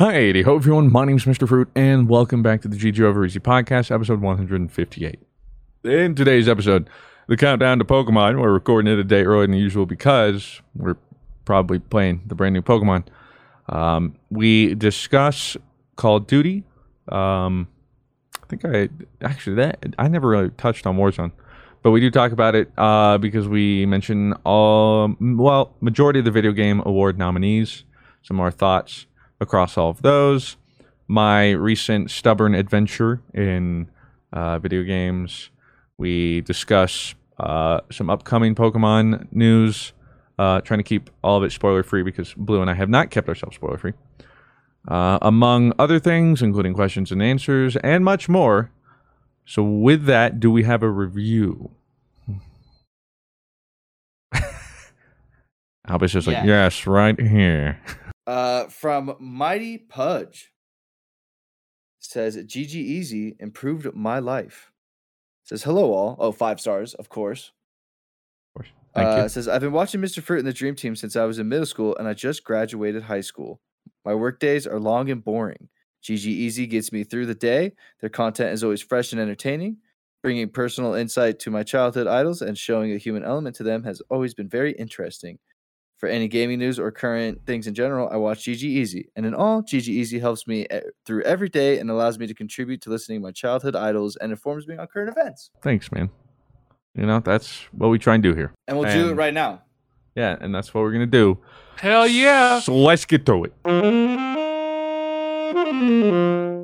Hi, ho everyone. My name's Mr. Fruit, and welcome back to the GG Over Easy podcast, episode 158. In today's episode, the countdown to Pokemon. We're recording it a day earlier than usual because we're probably playing the brand new Pokemon. Um, we discuss Call of Duty. Um, I think I actually that I never really touched on Warzone, but we do talk about it uh, because we mention all well majority of the video game award nominees. Some of our thoughts across all of those. My recent stubborn adventure in uh, video games. We discuss uh, some upcoming Pokemon news. Uh, trying to keep all of it spoiler free because Blue and I have not kept ourselves spoiler free. Uh, among other things, including questions and answers and much more. So, with that, do we have a review? Albus just like, yes, right here. Uh, from Mighty Pudge says GG Easy improved my life. Says hello all. Oh, five stars, of course. Of course. Thank uh, you. Says I've been watching Mr. Fruit and the Dream Team since I was in middle school, and I just graduated high school. My work days are long and boring. GG Easy gets me through the day. Their content is always fresh and entertaining. Bringing personal insight to my childhood idols and showing a human element to them has always been very interesting. For any gaming news or current things in general, I watch GG Easy. And in all, GG Easy helps me e- through every day and allows me to contribute to listening to my childhood idols and informs me on current events. Thanks, man. You know, that's what we try and do here. And we'll do it right now. Yeah, and that's what we're going to do. Hell yeah. So let's get to it.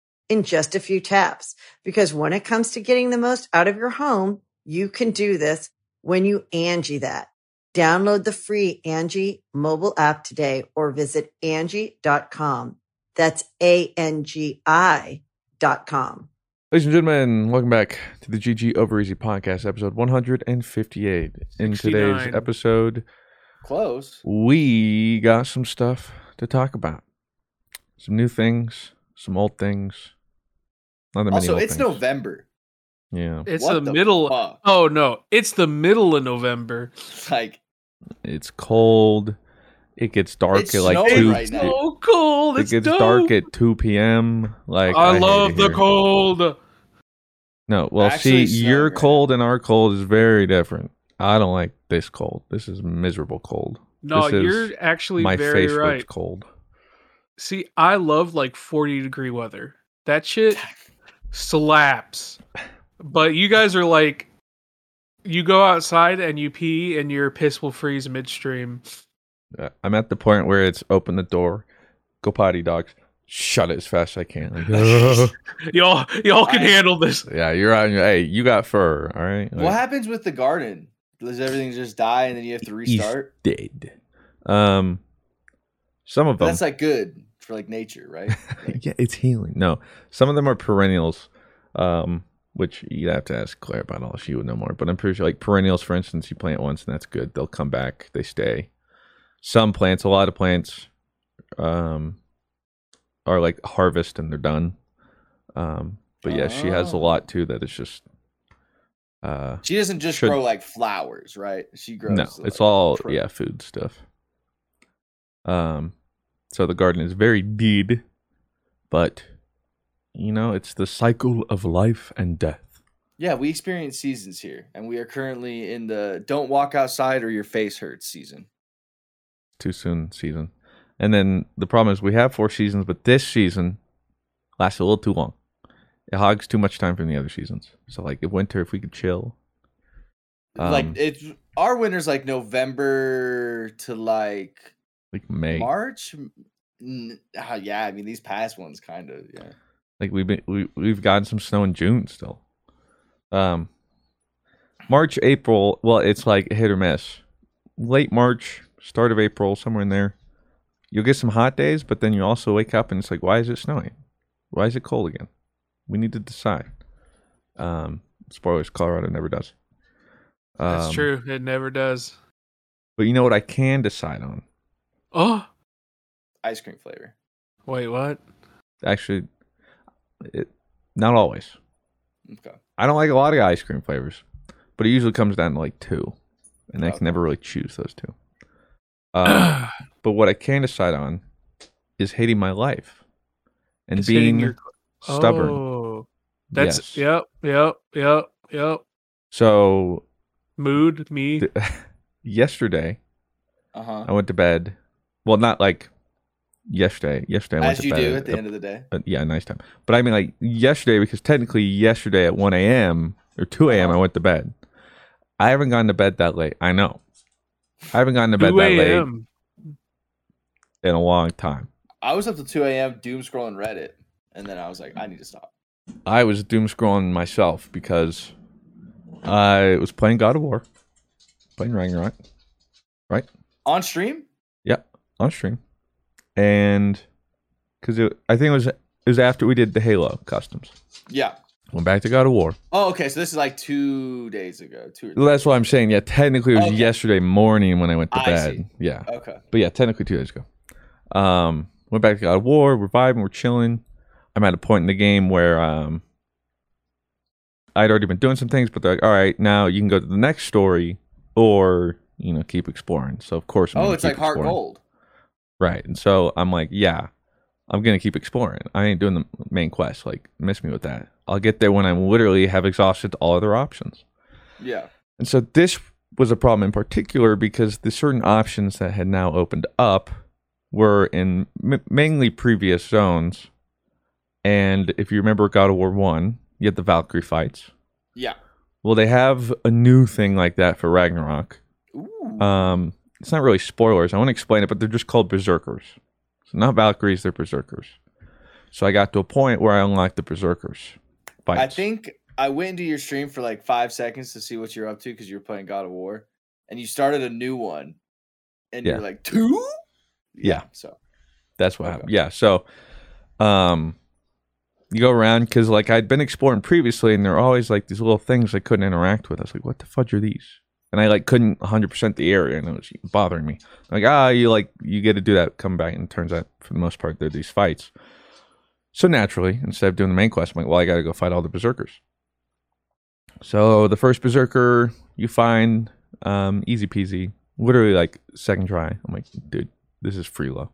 in just a few taps. Because when it comes to getting the most out of your home, you can do this when you Angie that. Download the free Angie mobile app today or visit Angie.com. That's A-N-G-I dot com. Ladies and gentlemen, welcome back to the GG Over Easy podcast, episode 158. In today's episode, Close. we got some stuff to talk about. Some new things, some old things. Not that many Also, it's things. November. Yeah, It's What the, the middle. fuck? Oh no, it's the middle of November. Like, it's cold. It gets dark It's at like snowing two. right now. So cold. it It's gets dope. dark at two p.m. Like I, hate love the cold. No, well, Actually, see, your right cold and our cold is very different. I don't like this cold. This is miserable cold. No, This is you're actually My very face right. looks cold. See, I love like 40 degree weather. That shit slaps. But you guys are like, you go outside and you pee and your piss will freeze midstream. Uh, I'm at the point where it's open the door, go potty, dogs, shut it as fast as I can. Like, Y'all, y'all can I- handle this. yeah, you're on. your- Hey, you got fur. All right. What happens with the garden? Does everything just die and then you have to He's restart? dead. Um, some of them. That's like good for like nature, right? yeah, it's healing. No, some of them are perennials, um, which you have to ask Claire about. All she would know more. But I'm pretty sure, like perennials, for instance, you plant once and that's good. They'll come back. They stay. Some plants, a lot of plants, um, are like harvest and they're done. Um, but yeah, she has a Oh. lot too that is just. Uh, She doesn't just Should- grow like flowers, right? She grows. no, like, it's all yeah, food stuff. Um, so the garden is very deed, but you know it's the cycle of life and death. Yeah, we experience seasons here, and we are currently in the "Don't walk outside or your face hurts" season. Too soon season, and then the problem is we have four seasons, but this season lasts a little too long. It hogs too much time from the other seasons. So like, if winter, if we could chill, like Um, it's our winter's like November to like like May, March. N- ah, yeah, I mean these past ones kind of yeah. Like we've been we we've gotten some snow in June still. Um March, April, well, it's like hit or miss. Late March, start of April, somewhere in there. You'll get some hot days, but then you also wake up and it's like, why is it snowing? Why is it cold again? We need to decide. Um spoilers, Colorado never does. That's Um, true. It never does. But you know what I can decide on? Oh, Ice cream flavor. wait, what? Actually, it not always. Okay. I don't like a lot of ice cream flavors, but it usually comes down to like two, and I Okay. can never really choose those two. Um, but what I can decide on is hating my life and It's being your- stubborn. Oh, that's Yes. yep, yep, yep, yep. So Mood me. th- yesterday Uh huh. I went to bed. Well, not like yesterday. Yesterday I went As to you bed. do at the end of the day. uh, yeah, nice time. But I mean, like yesterday, because technically yesterday at 1 a.m. or 2 a.m. I Uh-huh. went to bed. I haven't gone to bed that late. I know. I haven't gone to bed that late in a long time. I was up to two a.m. doom scrolling Reddit, and then I was like, I need to stop. I was doom scrolling myself because I was playing God of War, playing Ragnarok, right? On stream? On stream, and because I think it was it was after we did the Halo customs. Yeah. Went back to God of War. Oh, okay. So this is like two days ago. Two. Well, that's what I'm saying. Yeah, technically it was Okay. yesterday morning when I went to I bed. see. Yeah, Okay. but yeah, technically two days ago. Um, went back to God of War. We're vibing. We're chilling. I'm at a point in the game where um, I'd already been doing some things, but they're like, "All right, now you can go to the next story, or you know, keep exploring." So of course, I'm Oh, it's like heart exploring. gold. Right? And so I'm like, "Yeah, I'm gonna keep exploring. I ain't doing the main quest. Like, miss me with that. I'll get there when I literally have exhausted all other options." Yeah. And so this was a problem in particular because the certain options that had now opened up were in m- mainly previous zones. And if you remember God of War 1, you had the Valkyrie fights. Yeah. Well, they have a new thing like that for Ragnarok. Ooh. Um, it's not really spoilers. I want to explain it, but they're just called Berserkers. So not Valkyries, they're Berserkers. So I got to a point where I unlocked the Berserkers fights. I think I went into your stream for like five seconds to see what you're up to because you were playing God of War, and you started a new one, and Yeah. you're like two. Yeah. So That's what Okay. happened. Yeah. So, um, you go around because like I'd been exploring previously, and there are always like these little things I couldn't interact with. I was like, "What the fudge are these?" And I like couldn't 100 percent the area, and it was bothering me. Like, ah, you like you get to do that, come back, and it turns out for the most part they're these fights. So naturally, instead of doing the main quest, I'm like, well, I got to go fight all the berserkers. So the first berserker you find, um, easy peasy, literally like second try. I'm like, dude, this is free low.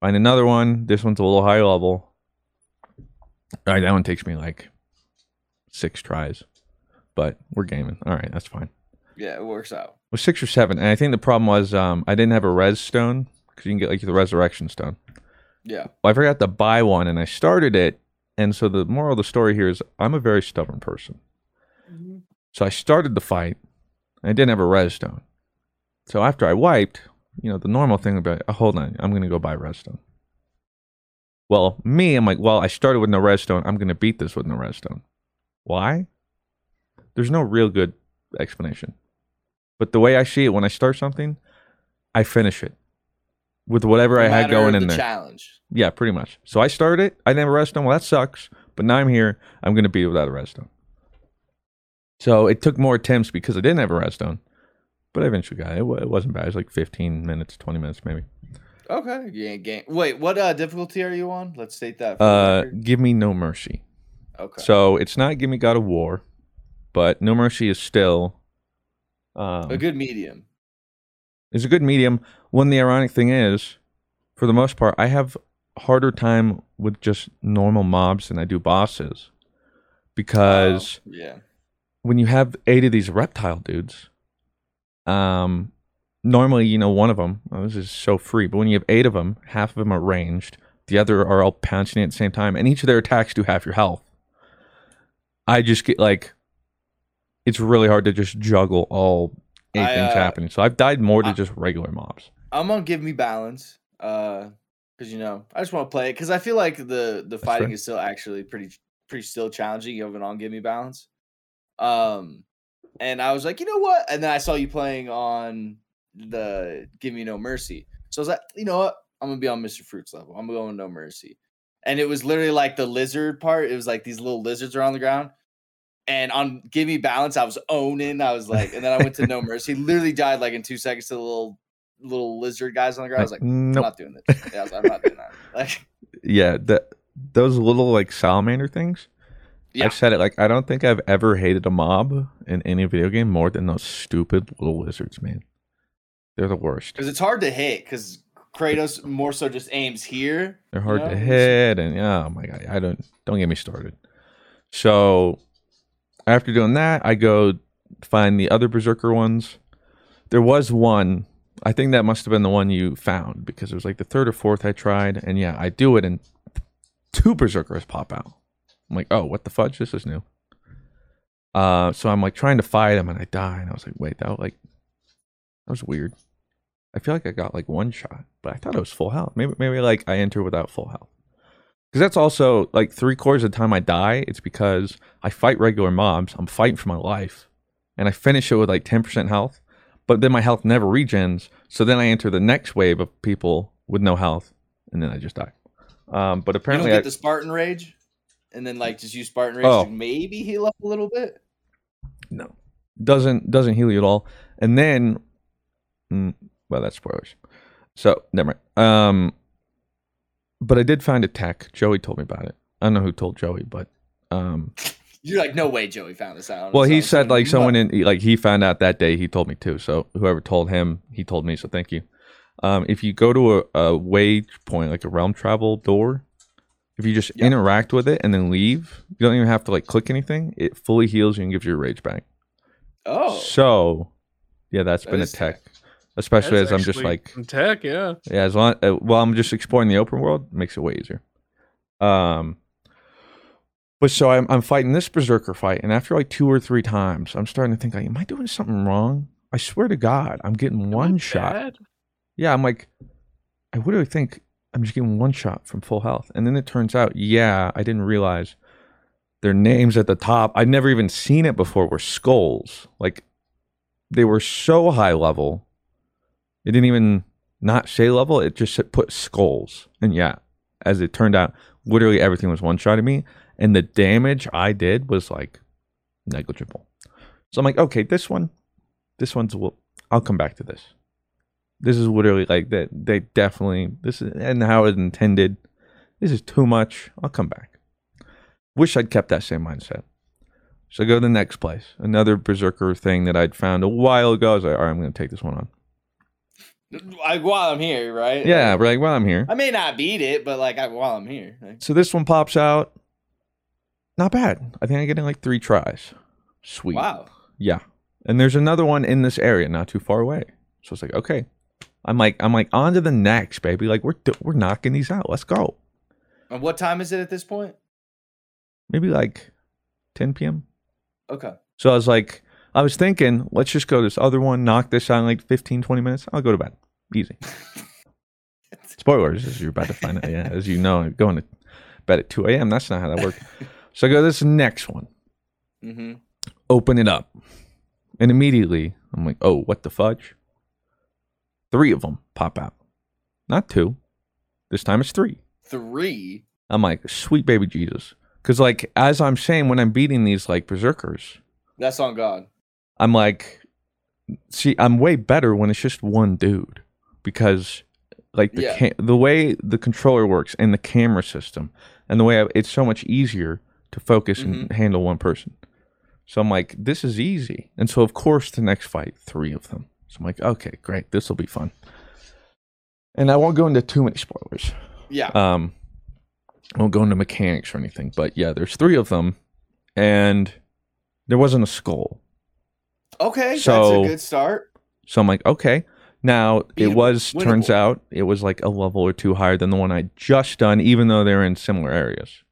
Find another one. This one's a little high level. All right, that one takes me like six tries, but we're gaming. All right, that's fine. Yeah, it works out. It was six or seven, and I think the problem was um, I didn't have a res stone because you can get like the resurrection stone. Yeah. Well, I forgot to buy one, and I started it. And so the moral of the story here is I'm a very stubborn person. So I started the fight. And I didn't have a res stone. So after I wiped, you know, the normal thing would be, oh, hold on, I'm going to go buy res stone. Well, me, I'm like, well, I started with no res stone. I'm gonna beat this with no res stone. Why? There's no real good explanation. But the way I see it, when I start something, I finish it with whatever I had going the in there. Challenge. Yeah, pretty much. So I started it. I never res stone. Well, that sucks. But now I'm here. I'm gonna beat it without a res stone. So it took more attempts because I didn't have a res stone, but I eventually got it. It, wasn't bad. It was like 15 minutes, 20 minutes maybe. Okay. Ain't game. Wait, what uh, difficulty are you on? Let's state that. For Uh, give me no mercy. okay. So it's not give me God of War, but no mercy is still um, a good medium. is a good medium. When the ironic thing is, for the most part, I have harder time with just normal mobs than I do bosses, because Oh, yeah. when you have eight of these reptile dudes, um, normally you know one of them. Oh, this is so free, but when you have eight of them, half of them are ranged, the other are all pouncing at the same time, and each of their attacks do half your health. I just get like, it's really hard to just juggle all eight I, things uh, happening. So I've died more to I- just regular mobs. I'm gonna give me balance. Uh, because you know, I just want to play it because I feel like the the fighting is still actually pretty pretty still challenging even on Give Me Balance. Um, and I was like, you know what? And then I saw you playing on the Give Me No Mercy, so I was like, you know what? I'm gonna be on Mr. Fruit's level. I'm going No Mercy, and it was literally like the lizard part. It was like these little lizards are on the ground. And on Give Me Balance, I was owning. I was like, and then I went to No Mercy. Literally died like in two seconds to the little little lizard guys on the ground. I was like, I'm not doing this. Yeah, I was like, I'm not doing that. Like, Yeah, that those little like salamander things. Yeah. I've said it like I don't think I've ever hated a mob in any video game more than those stupid little lizards, man. They're the worst. because it's hard to hit. Because Kratos more so just aims here. They're you hard know? to hit, and yeah, oh my god, I don't don't get me started. So after doing that, I go find the other berserker ones. There was one. I think that must have been the one you found because it was like the third or fourth I tried, and yeah, I do it, and two berserkers pop out. I'm like, oh, what the fudge? This is new. Uh, so I'm like trying to fight him, and I die, and I was like, wait, that was like that was weird. I feel like I got like one shot, but I thought it was full health. Maybe maybe like I enter without full health. Because that's also like three quarters of the time I die, it's because I fight regular mobs. I'm fighting for my life. And I finish it with like 10% health. But then my health never regens. So then I enter the next wave of people with no health. And then I just die. Um, but You don't get I, the Spartan Rage, and then like just use Spartan Rage Oh. to maybe heal up a little bit. no, doesn't doesn't heal you at all. And then, mm, well, that's spoilers. So never mind. Um, but I did find a tech. Joey told me about it. I don't know who told Joey, but um, You're like, no way, Joey found this out. Well, he said so like someone in like he found out that day. He told me too. So whoever told him, he told me. So thank you. Um, if you go to a, a wage point, like a realm travel door, if you just Yeah. interact with it and then leave, you don't even have to like click anything. It fully heals you and gives you your rage back. Oh, So, yeah, that's That been a tech. tech. Especially That's as I'm just like tech, yeah. yeah, as long uh, well, I'm just exploring the open world makes it way easier. Um, but so I'm I'm fighting this berserker fight, and after like two or three times, I'm starting to think like, am I doing something wrong? I swear to God, I'm getting one Not shot. bad. Yeah, I'm like, I literally think I'm just getting one shot from full health, and then it turns out, yeah, I didn't realize their names at the top. I'd never even seen it before. Were skulls like they were so high level. It didn't even not say level. It just put skulls, and yeah, as it turned out, literally everything was one shot at me, and the damage I did was like negligible. So I'm like, okay, this one, this one's. Well, I'll come back to this. This is literally like that. They definitely this is and how it intended. This is too much. I'll come back. Wish I'd kept that same mindset. So I go to the next place. Another berserker thing that I'd found a while ago. I was like, all right, I'm going to take this one on. I, while I'm here, right? Yeah, Like, like, well, I'm here. I may not beat it, but like I, while I'm here, like, So this one pops out. Not bad. I think I get in like three tries. Sweet. wow. Yeah. And there's another one in this area, not too far away. So it's like, okay. I'm like, I'm like, on to the next, baby. Like we're we're knocking these out. Let's go. And what time is it at this point? Maybe like 10 p.m. Okay. So I was like, I was thinking, let's just go this other one, knock this out in like 15, 20 minutes. I'll go to bed. Easy. Spoilers, as you're about to find out. Yeah, as you know, going to bed at 2 a.m. That's not how that works. so I go to this next one. Mm-hmm. Open it up. And immediately I'm like, oh, what the fudge? Three of them pop out. Not two. This time it's three. Three. I'm like, sweet baby Jesus. Because, like, as I'm saying, when I'm beating these, like, berserkers, That's on God. I'm like, see, I'm way better when it's just one dude because, like, the Yeah. ca- the way the controller works and the camera system and the way I, it's so much easier to focus and Mm-hmm. handle one person. So I'm like, this is easy. And so, of course, the next fight, three of them. So I'm like, okay, great, this will be fun. And I won't go into too many spoilers. Yeah. Um, I won't go into mechanics or anything, but yeah, there's three of them, and there wasn't a skull. okay. so- that's a good start. So I'm like, okay. Now it was turns out it was like a level or two higher than the one I just done, even though they're in similar areas.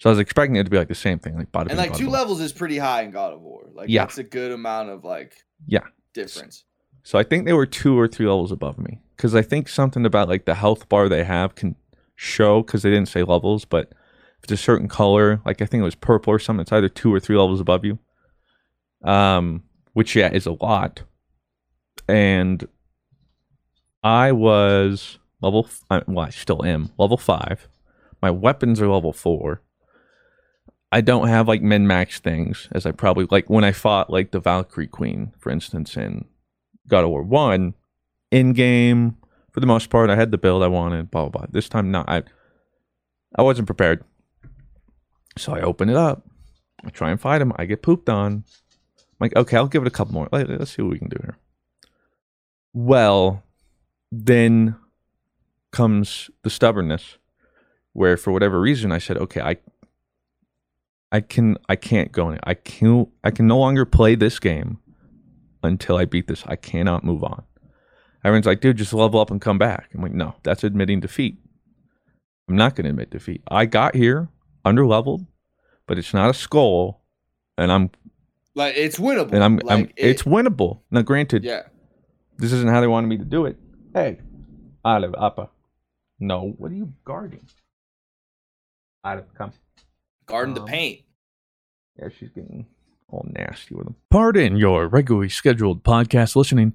So I was expecting it to be like the same thing, like bada And like bada two levels is pretty high in God of War. Like Yeah. that's a good amount of like Yeah. difference. So I think they were two or three levels above me because I think something about like the health bar they have can show because they didn't say levels, but if it's a certain color, like I think it was purple or something, it's either two or three levels above you. Um, which yeah is a lot. And I was level, I- uh, well, I still am level five. My weapons are level four. I don't have like min max things as I probably like when I fought like the Valkyrie Queen, for instance, in God of War One, in game for the most part, I had the build I wanted. Blah blah blah. This time, not. I I wasn't prepared, so I open it up. I try and fight him. I get pooped on. I'm like, okay, I'll give it a couple more. Let's see what we can do here. Well, then comes the stubbornness, where for whatever reason I said, okay, I I can I can't go in. I can I can no longer play this game until I beat this. I cannot move on. Everyone's like, dude, just level up and come back. I'm like, no, that's admitting defeat. I'm not going to admit defeat. I got here under leveled, but it's not a skull, and I'm Like it's winnable. and I'm, like, I'm it- it's winnable. Now, granted, yeah. this isn't how they wanted me to do it. Hey, Olive Appa. No, what are you guarding? Olive, come. Garden the Um, paint. Yeah, she's getting all nasty with them. Pardon your regularly scheduled podcast listening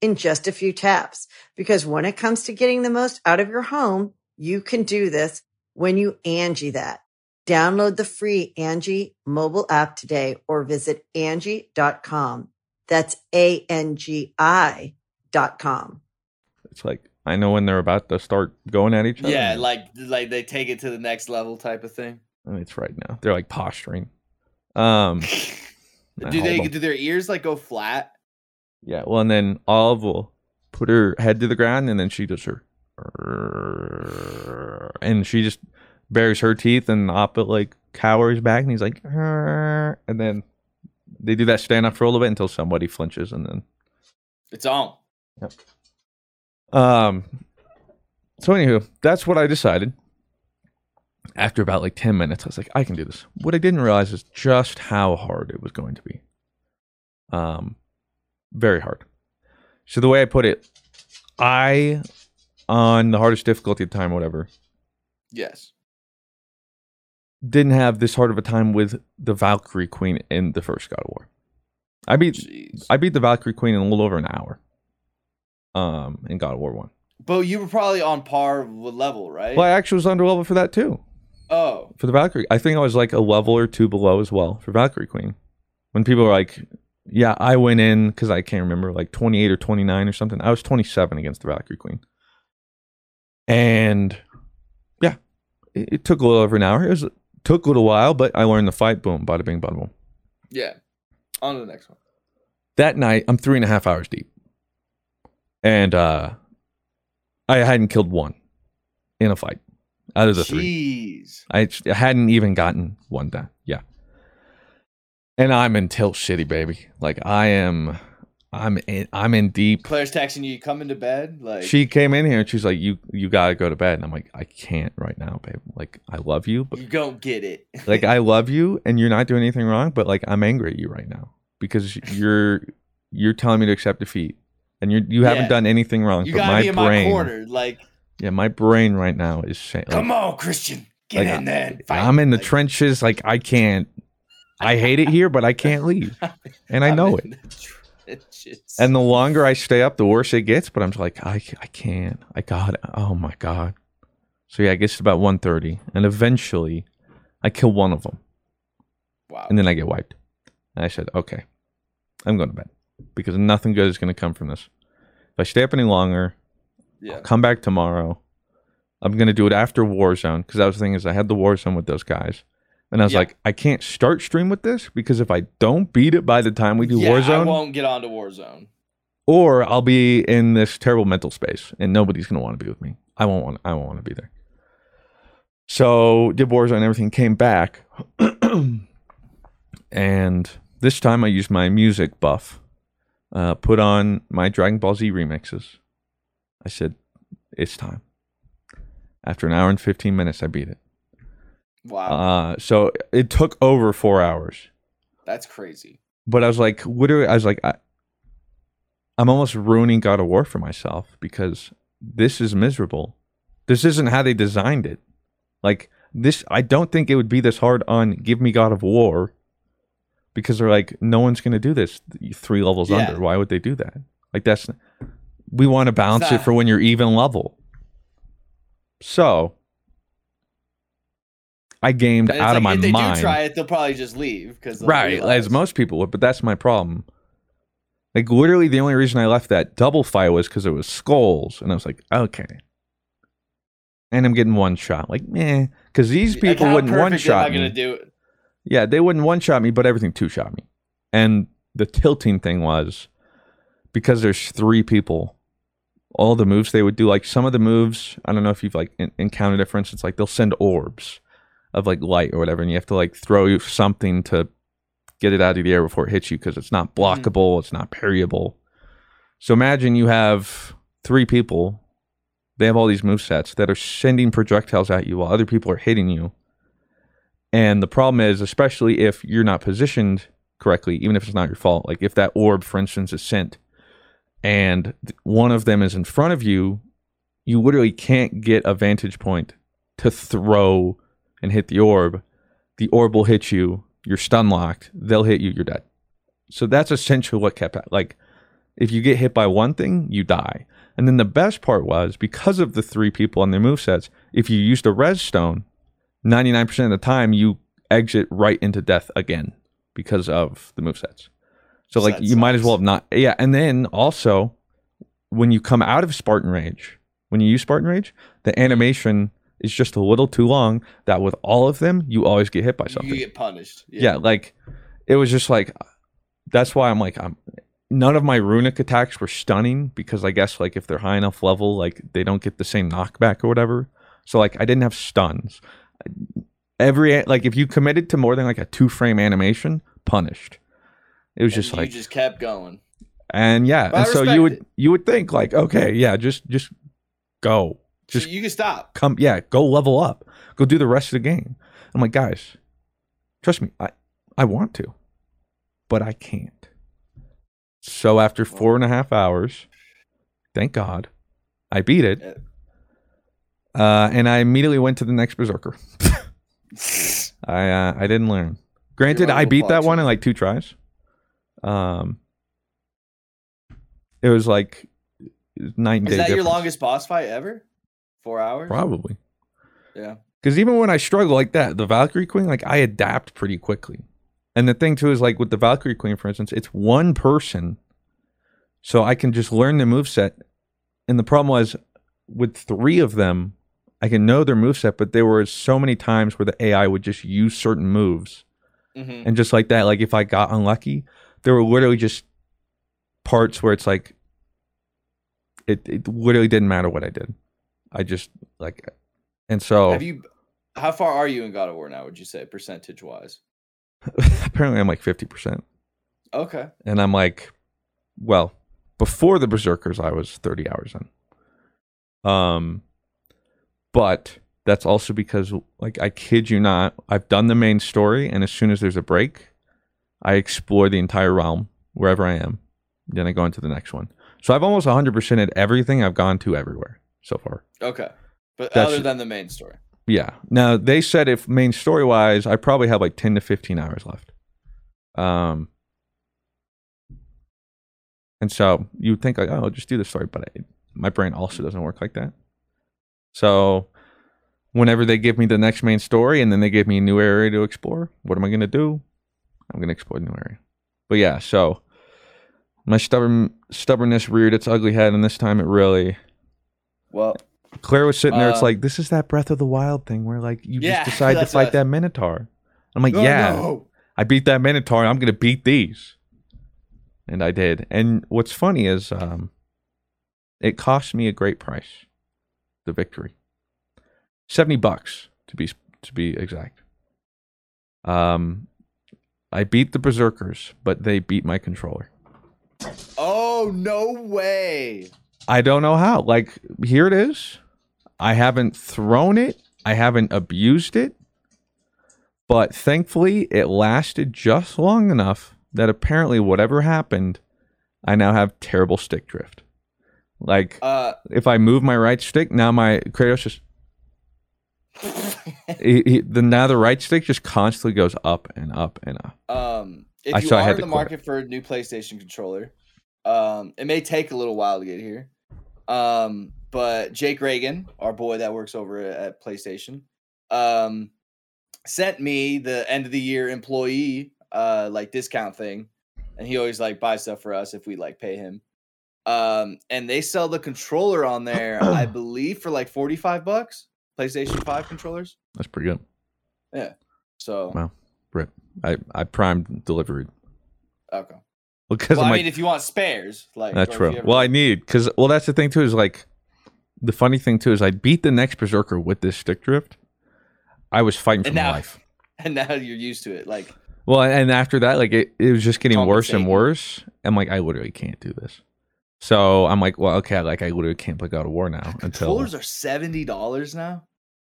in just a few taps. Because when it comes to getting the most out of your home, you can do this when you Angie that. Download the free Angie mobile app today or visit Angie.com. That's A-N-G-I dot com. It's like I know when they're about to start going at each other. Yeah, like like they take it to the next level type of thing. it's right now. They're like posturing. Um, do they hold 'em. do their ears like go flat? Yeah. Well, and then Olive will put her head to the ground, and then she does her, and she just bares her teeth, and Appa like cowers back, and he's like, and then they do that stand up for a little bit until somebody flinches, and then It's on. Um. So anywho, that's what I decided. After about like ten minutes, I was like, I can do this. What I didn't realize is just how hard it was going to be. Um, very hard. So the way I put it, I on the hardest difficulty the time, whatever, Yes. didn't have this hard of a time with the Valkyrie Queen in the first God of War. I beat Jeez. I beat the Valkyrie Queen in a little over an hour. Um, in God of War one. But you were probably on par with level, right? Well, I actually was under level for that too. Oh, for the Valkyrie. I think I was like a level or two below as well for Valkyrie Queen. When people were like, "Yeah, I went in because I can't remember like 28 or 29 or something." I was 27 against the Valkyrie Queen, and yeah, it, it took a little over an hour. It was took a little while, but I learned the fight. Boom, bada bing, bada boom. yeah. On to the next one. That night, I'm three and a half hours deep, and uh, I hadn't killed one in a fight out of the three. Jeez. I j- hadn't even gotten one down. Yeah. And I'm in tilt shitty, baby. Like I am I'm in I'm in deep. Claire's texting you, you coming to bed? Like She came in here and she's like, You you gotta go to bed. And I'm like, I can't right now, babe. Like I love you, but you don't get it. like I love you and you're not doing anything wrong, but like I'm angry at you right now. Because you're you're telling me to accept defeat. And you you haven't Yeah. done anything wrong. you but gotta my be in brain my corner. Like, Yeah, my brain right now is saying like, come on, Christian. Get like, in there. I'm in the Like, trenches. Like I can't. I hate it here, but I can't leave, and I know it. And the longer I stay up, the worse it gets. But I'm just like, I, I can't. I got. Oh my god. So yeah, I guess it's about 1.30. and eventually, I kill one of them, wow. and then I get wiped. And I said, okay, I'm going to bed because nothing good is going to come from this. If I stay up any longer, yeah. come back tomorrow. I'm gonna do it after Warzone because that was the thing is I had the Warzone with those guys, and I was Yeah. like, I can't start stream with this because if I don't beat it by the time we do yeah, I won't get onto Warzone. or I'll be in this terrible mental space and nobody's gonna want to be with me. I won't want. I won't want to be there. So did Warzone, everything came back, and this time I used my music buff. Uh, put on my Dragon Ball Z remixes. I said, it's time. After an hour and 15 minutes, I beat it. Wow. Uh, so it took over four hours. That's crazy. But I was like, literally, I was like, I, I'm almost ruining God of War for myself because this is miserable. This isn't how they designed it. Like this, I don't think it would be this hard on Give Me God of War because they're like, no one's going to do this three levels Yeah. under. Why would they do that? Like that's, we want to balance it for when you're even level. So I gamed out like, of my mind. if they mind. do try it, they'll probably just leave because right as most people would but that's my problem. Like literally the only reason i left that double fight was because it was skulls and i was like okay. And i'm getting one shot like eh because these people wouldn't one shot me. yeah they wouldn't one shot me but everything two shot me. And the tilting thing was because there's three people all the moves they would do like some of the moves i don't know if you've like en- encountered it for instance like they'll send orbs of like light or whatever and you have to like throw something to get it out of the air before it hits you because it's not mm-hmm. blockable it's not parryable. So imagine you have three people they have all these move sets that are sending projectiles at you while other people are hitting you. And the problem is especially if you're not positioned correctly even if it's not your fault like if that orb for instance is sent and one of them is in front of you you literally can't get a vantage point to throw and hit the orb the orb will hit you you're stun locked they'll hit you you're dead. So that's essentially what kept like if you get hit by one thing you die. And then the best part was because of the three people and their movesets if you used a res stone 99% of the time you exit right into death again because of the movesets. So like you might as well have not yeah and then also when you come out of spartan rage when you use Spartan Rage, the mm-hmm. animation is just a little too long. That with all of them, you always get hit by something. You get punished. yeah. like it was just like that's why I'm like I'm none of my runic attacks were stunning because I guess like if they're high enough level, like they don't get the same knockback or whatever. So like I didn't have stuns. Every like if you committed to more than like a two frame animation, punished. It was And just you like just kept going. and yeah, But and so you would it. you would think like okay, yeah, just just go. So Just you can stop. come yeah, go level up. Go do the rest of the game. I'm like, guys, trust me, I I want to, but I can't. So after four and a half hours, thank God, I beat it. Uh, and I immediately went to the next berserker. I uh, I didn't learn. Granted, I beat that one in like two tries. Um, it was like night and Is day. that your longest boss fight ever? Four hours? Probably. Yeah. Because even when I struggle like that, the Valkyrie Queen, like I adapt pretty quickly. And the thing too is like with the Valkyrie Queen, for instance, it's one person, so I can just learn the move set. And the problem was with three of them, I can know their move set, but there were so many times where the AI would just use certain moves. Mhm. And just like that, like if I got unlucky, there were literally just parts where it's like it, it literally didn't matter what I did. I just like and so Have you? How far are you in God of War now? Would you say percentage wise? apparently I'm like 50%. Okay. And I'm like, well, before the Berserkers, I was 30 hours in. Um, but that's also because, like, I kid you not, I've done the main story, and as soon as there's a break, I explore the entire realm wherever I am. Then I go into the next one. So I've almost 100% at everything I've gone to everywhere so far. Okay. But That's- other than the main story. Yeah. Now they said if main story wise, I probably have like ten to fifteen hours left. Um, and so you would think like, oh, I'll just do the story, but I, my brain also doesn't work like that. So whenever they give me the next main story and then they give me a new area to explore, what am I gonna do? I'm gonna explore the new area. But yeah, so my stubborn stubbornness reared its ugly head, and this time it really Well, Claire was sitting there. It's Uh, like this is that Breath of the Wild thing where like you Yeah, just decide to fight that Minotaur. I'm like, No, yeah, no. I beat that Minotaur. I'm gonna beat these, and I did. And what's funny is, um, it cost me a great price, the victory, seventy bucks to be to be exact. Um, I beat the Berserkers, but they beat my controller. oh no way! I don't know how. Like, here it is. I haven't thrown it, I haven't abused it, but thankfully it lasted just long enough that apparently, whatever happened, I now have terrible stick drift. Like, Uh, if I move my right stick, now my Kratos just. he, he, the now the right stick just constantly goes up and up and up. um, if I you I are had in the market for a new PlayStation controller, um, it may take a little while to get here. Um, but Jake Reagan, our boy that works over at PlayStation, um, sent me the end of the year employee uh like discount thing, and he always like buys stuff for us if we like pay him. Um, and they sell the controller on there, I believe, for like forty five bucks. PlayStation Five controllers. That's pretty good. Yeah. So Wow, rip. I I primed delivery. okay. Because Well, like, mean, if you want spares, like That's true. ever- Well, I need because well, that's the thing too. Is like the funny thing too is I beat the next berserker with this stick drift. I was fighting for and my now, life. and now you're used to it. Like, Well, and after that, like it, it was just getting worse and worse. I'm like, I literally can't do this. So I'm like, well, okay, like I literally can't play God of War now until. controllers are seventy dollars now.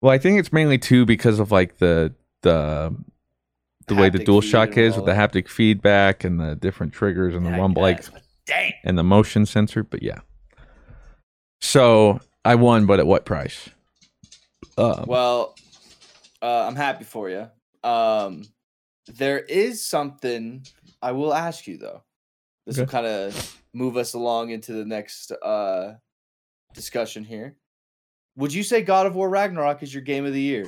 Well, I think it's mainly too because of like the the the way the Haptic dual feed shock is with the haptic feedback and the different triggers and the Yeah, I rumble, like Dang. and the motion sensor. But yeah. So I won, but at what price? Uh, Well, uh, I'm happy for you. Um, there is something I will ask you though. This will kind of move us along into the next uh discussion here. Would you say God of War Ragnarok is your game of the year?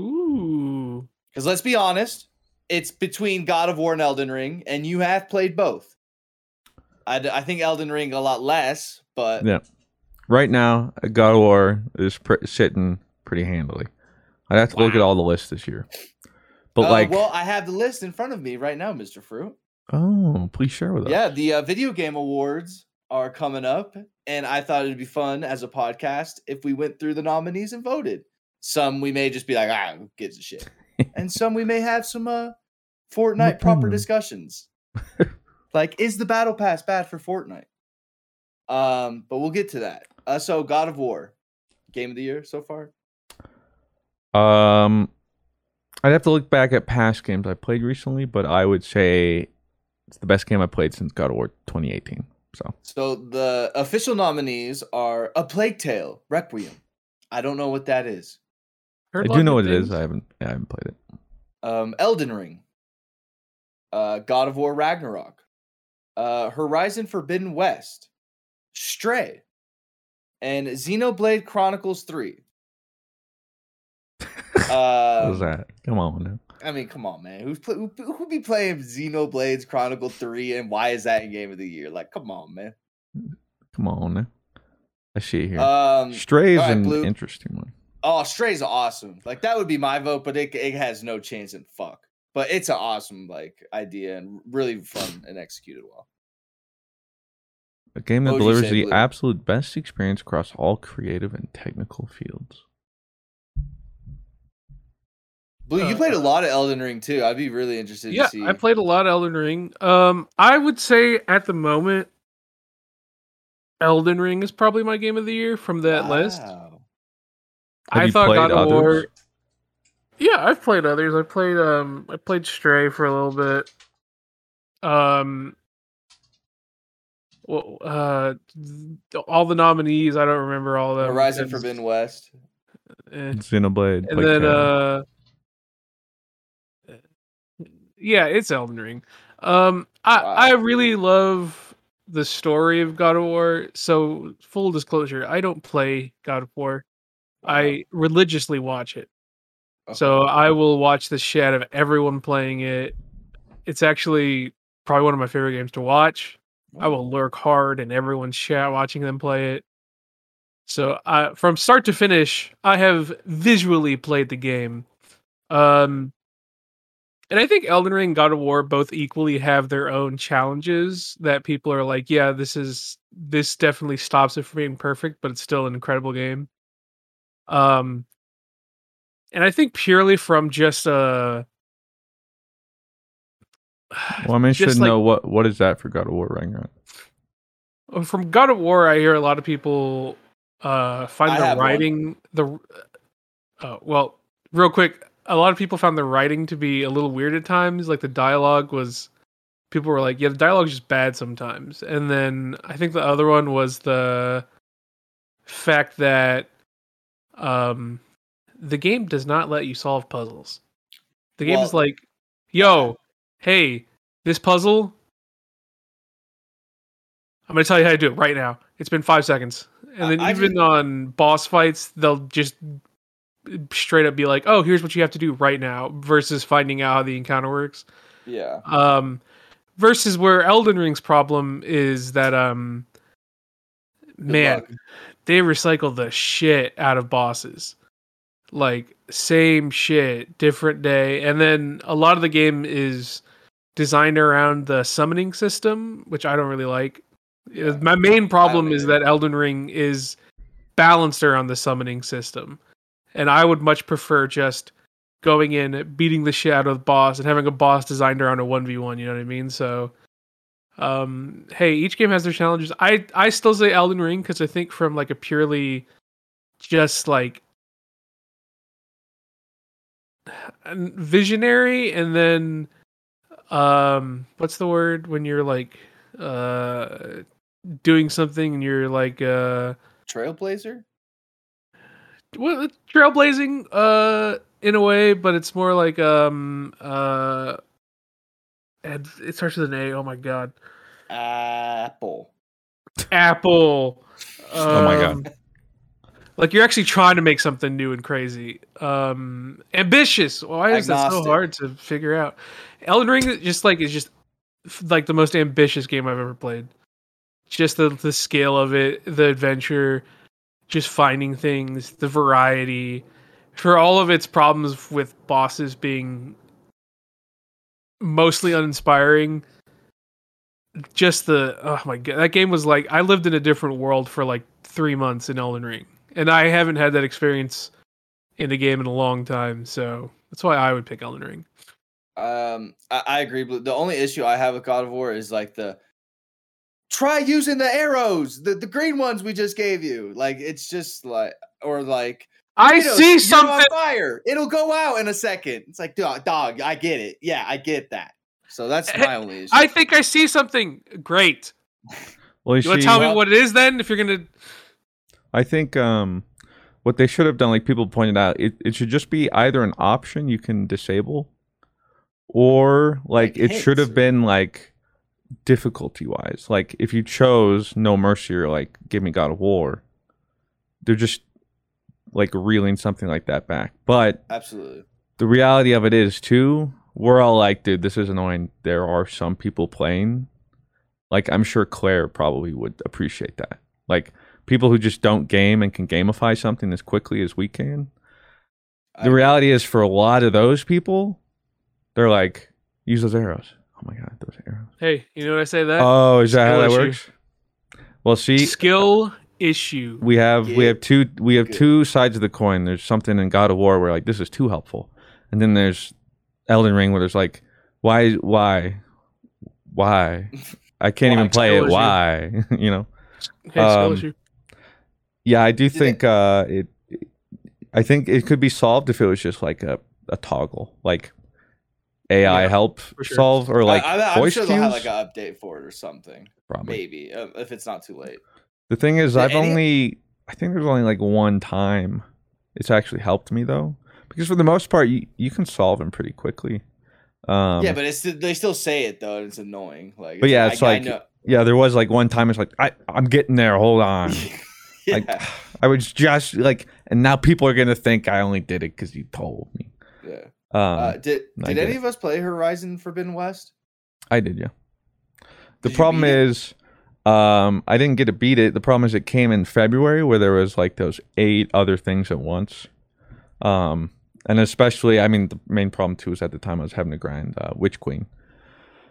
Ooh. Because let's be honest, it's between God of War and Elden Ring, and you have played both. I, d- I think Elden Ring a lot less, but yeah. right now, God of War is pr- sitting pretty handily. I'd have to look at all the lists this year. But Uh, like, well, I have the list in front of me right now, Mr. Fruit. oh, please share with us. Yeah, the uh, video game awards are coming up, and I thought it'd be fun as a podcast if we went through the nominees and voted. Some we may just be like, ah, who gives a shit, and some we may have some uh, Fortnite proper discussions. like, is the battle pass bad for Fortnite? Um, but we'll get to that. Uh, so God of War, game of the year so far. Um, I'd have to look back at past games I played recently, but I would say it's the best game I played since God of War 2018. So So the official nominees are A Plague Tale, Requiem. I don't know what that is. Heard I a lot do know good what it is. I haven't. I haven't played it. um, Elden Ring, uh, God of War Ragnarok, uh, Horizon Forbidden West, Stray, and Xenoblade Chronicles 3. what Um, was that? Come on. Now. I mean, come on, man. Who's pl- who, who be playing Xenoblades Chronicle 3 and why is that in Game of the Year? Like, come on, man. Come on. Now. I see it here. Um, Stray is all right, an Blue. interesting one. Oh, Stray's awesome. Like that would be my vote, but it it has no chance in fuck. But it's an awesome like idea and really fun and executed well. A game that What would you delivers say, the Blue? absolute best experience across all creative and technical fields. Blue, you played a lot of Elden Ring too. I'd be really interested Yeah, to see. I played a lot of Elden Ring. Um, I would say at the moment, Elden Ring is probably my game of the year from that list. Wow. Have I you thought played God of others? War. Yeah, I've played others. I played um, I played Stray for a little bit. Um, well, uh, all the nominees. I don't remember all of them. Horizon because, Forbidden West. eh. Xenoblade. and Plague then uh yeah it's elden ring um i Wow. i really love the story of god of war so full disclosure i don't play god of war i religiously watch it. So i will watch the shit out of everyone playing it. It's actually probably one of my favorite games to watch. I will lurk hard in everyone's chat watching them play it. So uh, from start to finish, I have visually played the game. Um, and I think Elden Ring and God of War both equally have their own challenges that people are like, yeah, this is this definitely stops it from being perfect, but it's still an incredible game. Um, and I think purely from just uh well, I mean, I should like- know what what is that for God of War Ragnarok. Uh, from God of War, I hear a lot of people uh, find I the have one. writing the. Uh, well, real quick, a lot of people found the writing to be a little weird at times. Like the dialogue was, people were like, "Yeah, the dialogue's just bad sometimes." And then I think the other one was the fact that um, the game does not let you solve puzzles. The game is like, "Yo, hey, this puzzle I'm gonna tell you how to do it right now. It's been five seconds, and then I- even on boss fights, they'll just straight up be like, "Oh, here's what you have to do right now," versus finding out how the encounter works. Yeah. Um, versus where Elden Ring's problem is that um, man, luck. They recycle the shit out of bosses. Like same shit, different day, and then a lot of the game is designed around the summoning system, which I don't really like. Uh, My main problem is that Elden Ring is balanced around the summoning system, and I would much prefer just going in, beating the shit out of the boss, and having a boss designed around a one v one. You know what I mean? So, um, hey, each game has their challenges. I I still say Elden Ring because I think from like a purely just like visionary and then um what's the word when you're like uh doing something and you're like uh Trailblazer? well trailblazing uh in a way but it's more like um uh and it starts with an a oh my god. Apple. apple. Oh my God. Um, like you're actually trying to make something new and crazy. Um ambitious. Why is that so hard to figure out? Elden ring just like is just like the most ambitious game i've ever played. Just the, the scale of it the adventure just finding things, the variety, for all of its problems with bosses being mostly uninspiring. Just the oh my god, that game was like I lived in a different world for like three months in Elden Ring, and I haven't had that experience in a game in a long time. So that's why I would pick Elden Ring. Um, I, I agree. But the only issue I have with God of War is like the try using the arrows, the, the green ones we just gave you. Like it's just like or like I Kratos, see you're something. on fire. It'll go out in a second. It's like dog, dog. I get it. Yeah, I get that. So that's my only issue. I think I see something great. Well, You want to tell me what it is then? If you're gonna, I think um, what they should have done, like people pointed out, it, it should just be either an option you can disable, or like, Like it should have been like difficulty wise. Like if you chose No Mercy or like Give Me God of War, they're just like reeling something like that back. But Absolutely. the reality of it is too, we're all like, dude, this is annoying. There are some people playing. Like I'm sure Claire probably would appreciate that. Like people who just don't game and can gamify something as quickly as we can. I The reality is for a lot of those people, they're like, use those arrows. Oh my god, those arrows. hey, you know what I say that? Oh, is that how that issue. works? Well, see, Skill issue. we have we have two we have good. two sides of the coin. There's something in God of War where like this is too helpful, and then there's Elden Ring where there's like why why why I can't even play it. issue. Why you know? Hey, um. Yeah, I do think uh, it. I think it could be solved if it was just like a, a toggle, like AI Yeah, help sure. solve or like I, I, I'm voice sure cues. they'll have like an update for it or something. Probably. Maybe uh, if it's not too late. The thing is, I've any- only, I think there's only like one time it's actually helped me though, because for the most part, you, you can solve them pretty quickly. Um, yeah, but it's they still say it though, and it's annoying. Like, But yeah, it's I like- know- yeah, there was like one time it's like I I'm getting there. Hold on, yeah. like I was just like, and now people are gonna think I only did it because you told me. yeah. Um, Uh, did did any of us play Horizon Forbidden West? I did, yeah. The Did problem is, um, I didn't get to beat it. The problem is, it came in February where there was like those eight other things at once. Um, and especially, I mean, the main problem too is at the time I was having to grind uh, Witch Queen.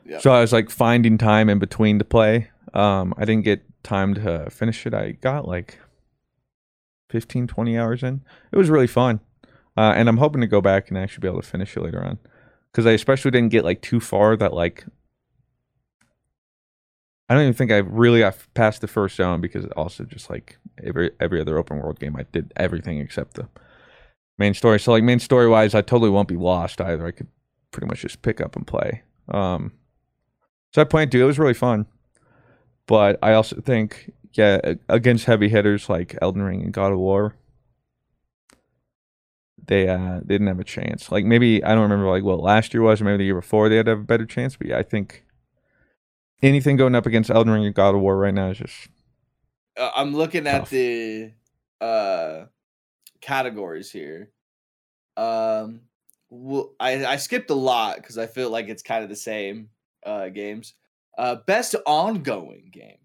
Yeah. So I was like finding time in between to play. Um, I didn't get time to finish it. I got like 15, 20 hours in. It was really fun. Uh, and I'm hoping to go back and actually be able to finish it later on. Because I especially didn't get like too far that like I don't even think I really got past the first zone because also just like every every other open world game, I did everything except the main story. So like main story wise, I totally won't be lost either. I could pretty much just pick up and play. Um, so I played to. It was really fun, but I also think yeah, against heavy hitters like Elden Ring and God of War, they uh they didn't have a chance. Like maybe I don't remember like what last year was, or maybe the year before they had a better chance. But yeah, I think anything going up against Elden Ring and God of War right now is just Uh, I'm looking at the uh categories here. Um, well, I I skipped a lot because I feel like it's kind of the same uh games. Uh, best ongoing game.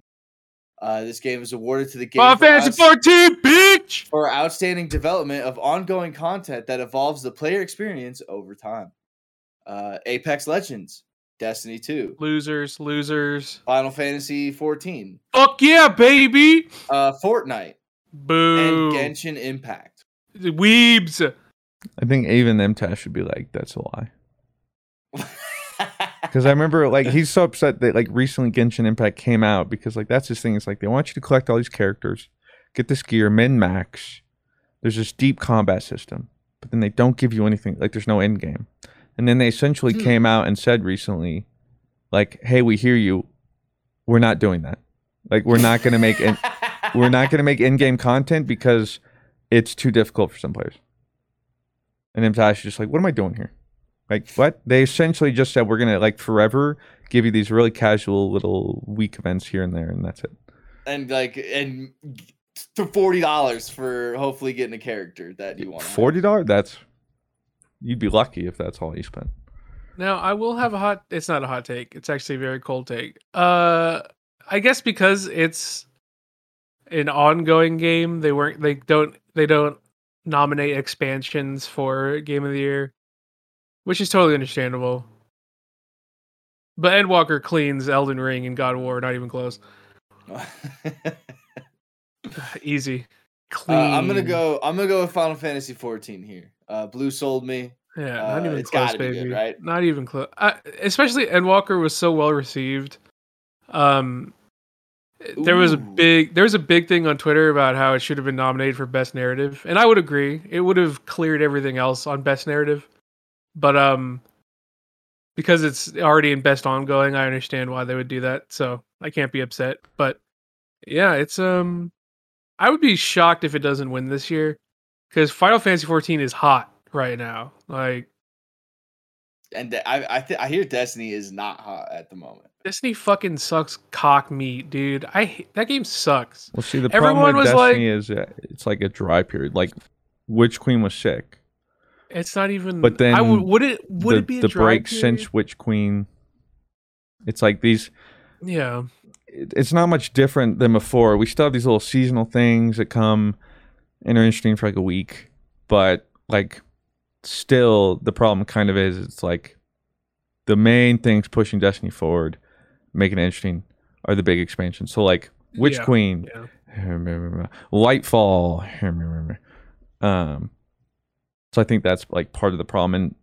Uh, this game is awarded to the game Final Fantasy outs- 14, bitch. for outstanding development of ongoing content that evolves the player experience over time. Uh, Apex Legends, Destiny 2, Losers, losers. Final Fantasy 14, Fuck yeah, baby. uh, Fortnite, Boo. and Genshin Impact. Weebs. I think even MTAS should be like, that's a lie. Because I remember like he's so upset that like recently Genshin Impact came out because like that's his thing. It's like they want you to collect all these characters, get this gear, min max. There's this deep combat system, but then they don't give you anything. Like there's no end game. And then they essentially Hmm. came out and said recently, like, "Hey, we hear you. We're not doing that. Like we're not gonna make en- we're not gonna make in game content because it's too difficult for some players." And MTAS is just like, "What am I doing here?" Like what? They essentially just said we're gonna like forever give you these really casual little week events here and there, and that's it. and like and to forty dollars for hopefully getting a character that you want. Forty dollars? That's you'd be lucky if that's all you spend. Now I will have a hot. It's not a hot take. It's actually a very cold take. Uh, I guess because it's an ongoing game. They weren't. They don't. They don't nominate expansions for game of the year, which is totally understandable. But Endwalker cleans Elden Ring and God of War, not even close. Easy. Clean. Uh, I'm gonna go. I'm gonna go with Final Fantasy 14 here. Uh, Blue sold me. Yeah, Uh, not even it's close, baby. good, right? Not even close. Especially Endwalker was so well received. Um, there was a big there was a big thing on Twitter about how it should have been nominated for best narrative, and I would agree. It would have cleared everything else on best narrative, but um, because it's already in best ongoing, I understand why they would do that. So I can't be upset. But yeah, it's um, I would be shocked if it doesn't win this year because Final Fantasy 14 is hot right now. Like And De- I I, th- I hear Destiny is not hot at the moment. Destiny fucking sucks cock meat, dude. I that game sucks. Well, see, the Everyone problem with was Destiny is uh, it's like a dry period. Like, Witch Queen was sick, It's not even. but then I would. Would it? Would the, it be a the dry break period? since Witch Queen? It's like these. Yeah, it- It's not much different than before. We still have these little seasonal things that come and are interesting for like a week, but like, still the problem kind of is it's like the main things pushing Destiny forward, making it interesting, are the big expansions. So like Witch Yeah, Queen, yeah. Lightfall. Um, so I think that's like part of the problem. And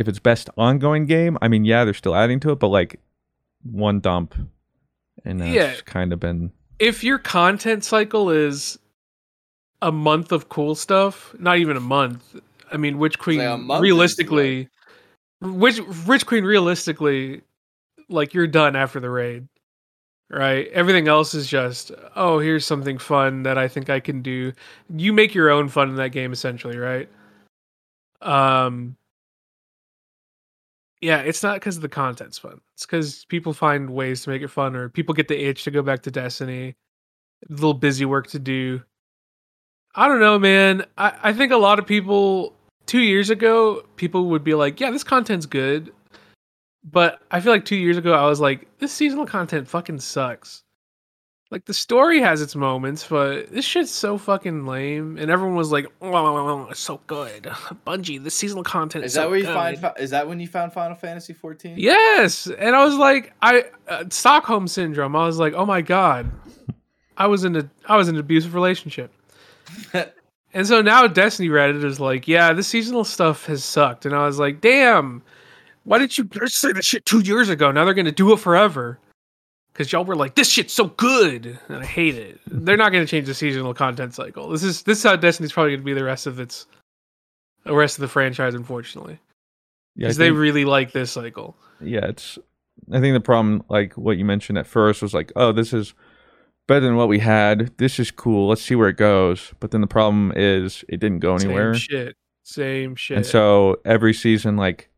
if it's best ongoing game, I mean, yeah, they're still adding to it, but like one dump, and that's Yeah. kind of been if your content cycle is a month of cool stuff, not even a month. I mean, Witch Queen is realistically, Witch Witch Queen realistically, like you're done after the raid, right? Everything else is just oh, here's something fun that I think I can do. You make your own fun in that game, essentially, right? Um. Yeah, it's not because the content's fun. It's because people find ways to make it fun, or people get the itch to go back to Destiny. A little busy work to do. I don't know, man. I, I think a lot of people two years ago, people would be like, "Yeah, this content's good," but I feel like two years ago, I was like, "This seasonal content fucking sucks." Like the story has its moments, but this shit's so fucking lame. And everyone was like, "Oh, it's so good." Bungie, the seasonal content Is is that so where you good." find? Is that when you found Final Fantasy 14? Yes, and I was like, I uh, Stockholm syndrome. I was like, oh my god, I was in a I was in an abusive relationship. And so now Destiny Reddit is like, yeah, this seasonal stuff has sucked, and I was like, damn, why did you just say this shit two years ago? Now they're gonna do it forever. Because y'all were like, this shit's so good, and I hate it. They're not gonna change the seasonal content cycle. This is this is how Destiny's probably gonna be the rest of its, the rest of the franchise, unfortunately, yeah. Because they really like this cycle. yeah. It's I think the problem, like what you mentioned at first, was like, oh, this is better than what we had. This is cool. Let's see where it goes. But then the problem is it didn't go anywhere. Same shit. Same shit. And so every season, like,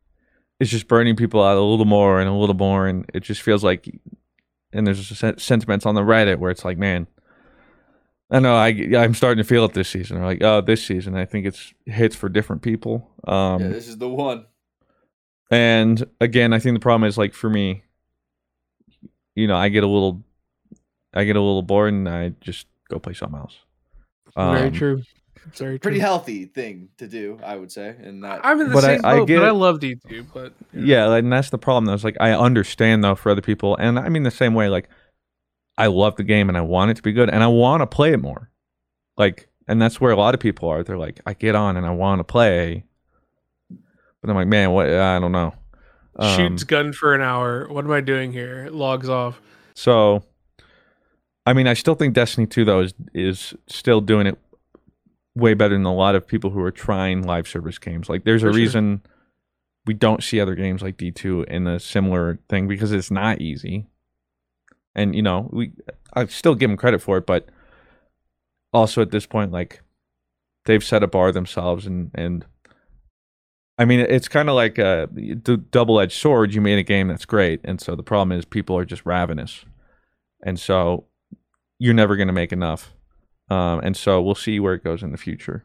it's just burning people out a little more and a little more, and it just feels like. And there's just sentiments on the Reddit where it's like, man, I know I I'm starting to feel it this season. Or like, oh, this season, I think it's hits for different people. Um, yeah, this is the one. and again, I think the problem is like for me, you know, I get a little, I get a little bored, and I just go play something else. very Um, true. It's very Pretty healthy thing to do, I would say. And that I'm in the But I- same I boat, get- but I love D2. But Yeah, and that's the problem. Though. It's like I understand though for other people, and I mean the same way. Like I love the game and I want it to be good, and I want to play it more. Like, and that's where a lot of people are. They're like, I get on and I want to play, but I'm like, man, what? I don't know. Um, shoots gun for an hour. What am I doing here? Logs off. So, I mean, I still think Destiny 2 though is is still doing it way better than a lot of people who are trying live service games. Like, there's For a sure. reason we don't see other games like D2 in a similar thing because it's not easy. And you know, we I still give them credit for it, but also at this point, like they've set a bar themselves, and and I mean, it's kind of like uh, a d- double-edged sword. You made a game that's great, and so the problem is people are just ravenous, and so you're never going to make enough. Um, and so we'll see where it goes in the future.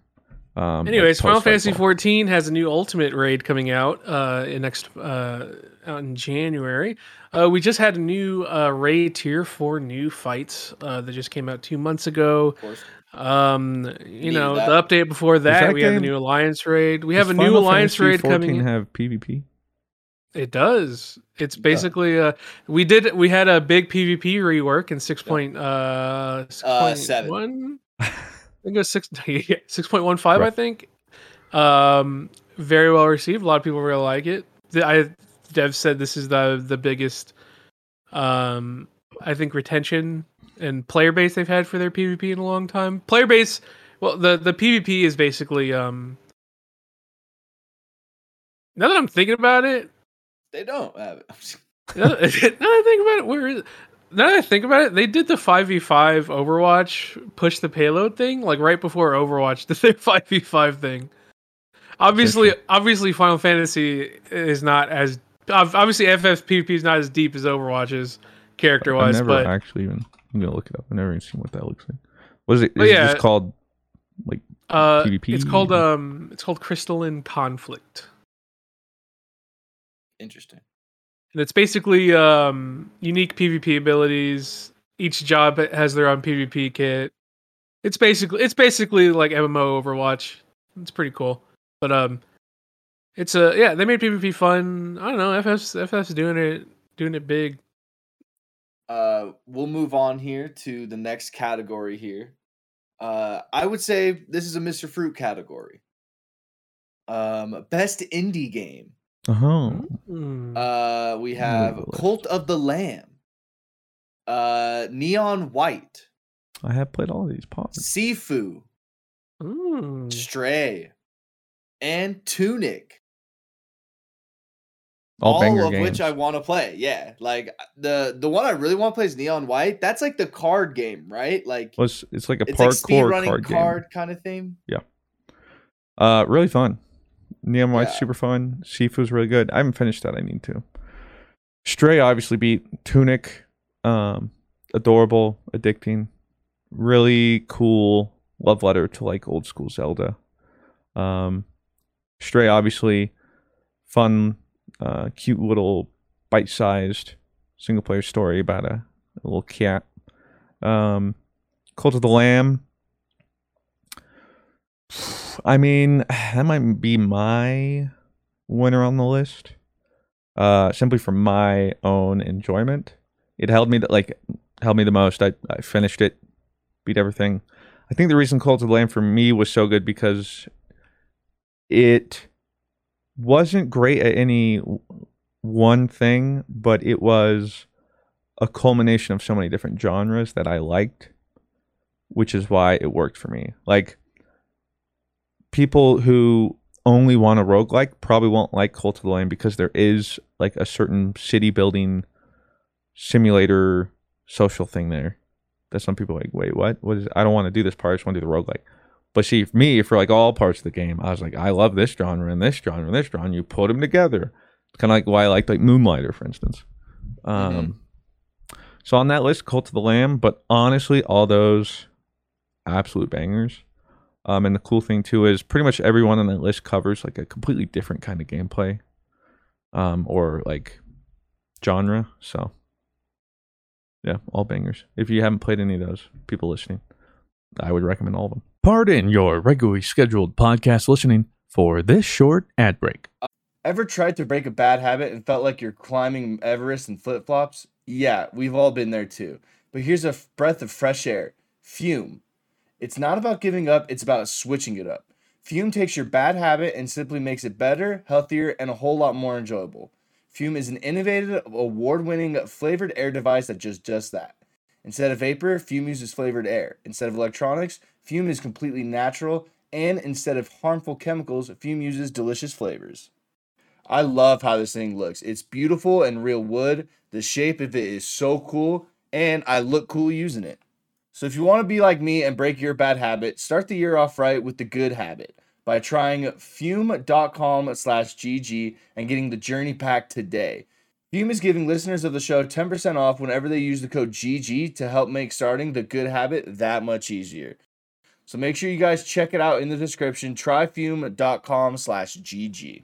Um, Anyways, Final post-Fightful. Fantasy 14 has a new Ultimate raid coming out uh, in next uh, out in January. Uh, we just had a new uh, raid tier for new fights uh, that just came out two months ago. Um, you Needed know, that. the update before that, that we have a game- new Alliance raid. We have Does a new Alliance Fantasy raid 14 coming. have PvP? It does. It's basically uh we did we had a big PvP rework in six point uh six Uh, point seven. one. I think it was six six point one five. I think. Um, very well received. A lot of people really like it. The, I Dev said this is the the biggest. Um, I think retention and player base they've had for their PvP in a long time. Player base. Well, the the PvP is basically um. Now that I'm thinking about it, They don't have it. now that I think about it, where is it? Now that I think about it, they did the five v five Overwatch push the payload thing like right before Overwatch did their five v five thing. Obviously, obviously, Final Fantasy is not as obviously FFPP is not as deep as Overwatch is character I've wise, never but actually even. I'm gonna look it up. I've never even seen what that looks like. Was it? Is But it yeah. just called like uh, PvP? it's called um, it's called Crystalline Conflict. Interesting. And it's basically um, unique PvP abilities. Each job has their own PvP kit. It's basically it's basically like MMO Overwatch. It's pretty cool. But um, it's a yeah they made PvP fun. I don't know FF's FF's doing it doing it big. Uh, we'll move on here to the next category here. Uh, I would say this is a Mr. Fruit category. Um, best indie game. Uh-huh. Hmm. Uh, we have list. Cult of the Lamb. Uh, Neon White, I have played all these pods. Sifu, Mm. Stray, and Tunic. All, all of games. which I want to play. Yeah, like uh, the the one I really want to play is Neon White. That's like the card game, right? Like Well, it's, it's like a it's like speed parkour running card, card, game. kind of thing. Yeah, uh, really fun. Neon White's Yeah. super fun. Sifu's really good. I haven't finished that. I need to. Stray obviously beat Tunic. Um, adorable, addicting, really cool love letter to like old school Zelda. Um, Stray obviously fun, uh, cute little bite-sized single player story about a, a little cat. Um, Cult of the Lamb. I mean, that might be my winner on the list. Uh, simply for my own enjoyment, it held me that like held me the most. I I finished it, beat everything. I think the reason Cult of the Lamb for me was so good because it wasn't great at any one thing, but it was a culmination of so many different genres that I liked, which is why it worked for me. Like people who only want a roguelike probably won't like Cult of the Lamb because there is like a certain city building simulator social thing there that some people are like, wait, what? What is I don't want to do this part, I just want to do the roguelike. But see, for me, for like all parts of the game, I was like, I love this genre and this genre and this genre. You put them together. It's kind of like why I like like Moonlighter, for instance. Um, so on that list, Cult of the Lamb, but honestly, all those absolute bangers. Um, and the cool thing too is pretty much everyone on that list covers like a completely different kind of gameplay, um, or like genre. So yeah, all bangers. If you haven't played any of those, people listening, I would recommend all of them. Pardon your regularly scheduled podcast listening for this short ad break. Ever tried to break a bad habit and felt like you're climbing Everest in flip flops? Yeah, we've all been there too. But here's a f- breath of fresh air Fume. It's not about giving up, it's about switching it up. Fume takes your bad habit and simply makes it better, healthier, and a whole lot more enjoyable. Fume is an innovative, award winning flavored air device that just does that. Instead of vapor, Fume uses flavored air. Instead of electronics, Fume is completely natural. And instead of harmful chemicals, Fume uses delicious flavors. I love how this thing looks. It's beautiful and real wood. The shape of it is so cool, and I look cool using it. So if you want to be like me and break your bad habit, start the year off right with the good habit by trying fume.com slash GG and getting the journey pack today. Fume is giving listeners of the show 10% off whenever they use the code GG to help make starting the good habit that much easier. So make sure you guys check it out in the description. Tryfume.com slash GG.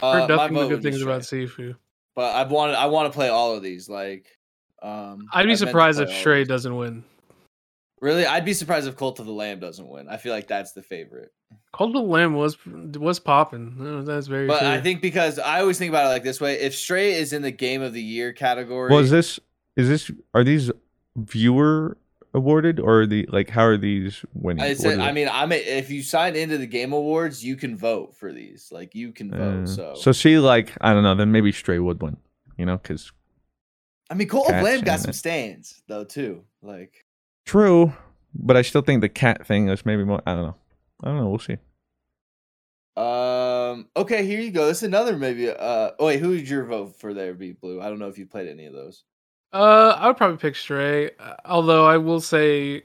Heard Uh, my nothing but good things about Stray. Sifu. But I want I want to play all of these. Like, um, I'd be meant to surprised if all Stray doesn't win. Really, I'd be surprised if Cult of the Lamb doesn't win. I feel like that's the favorite. Cult of the Lamb was was popping. That's very But true. I think because I always think about it like this way: if Stray is in the Game of the Year category, Was this is this are these viewer awarded or the like how are these winning? I said, I mean, I'm a, if you sign into the Game Awards, you can vote for these. Like, you can vote. Uh, so, so see like I don't know, then maybe Stray would win. You know, because I mean, Cult of Lamb got some it. stands though too. Like, true, but I still think the cat thing is maybe more. I don't know. I don't know. We'll see. um, okay, here you go. This is another maybe. Uh, oh wait, who would your vote for there be blue? I don't know if you played any of those. Uh, I would probably pick Stray. uh, Although I will say,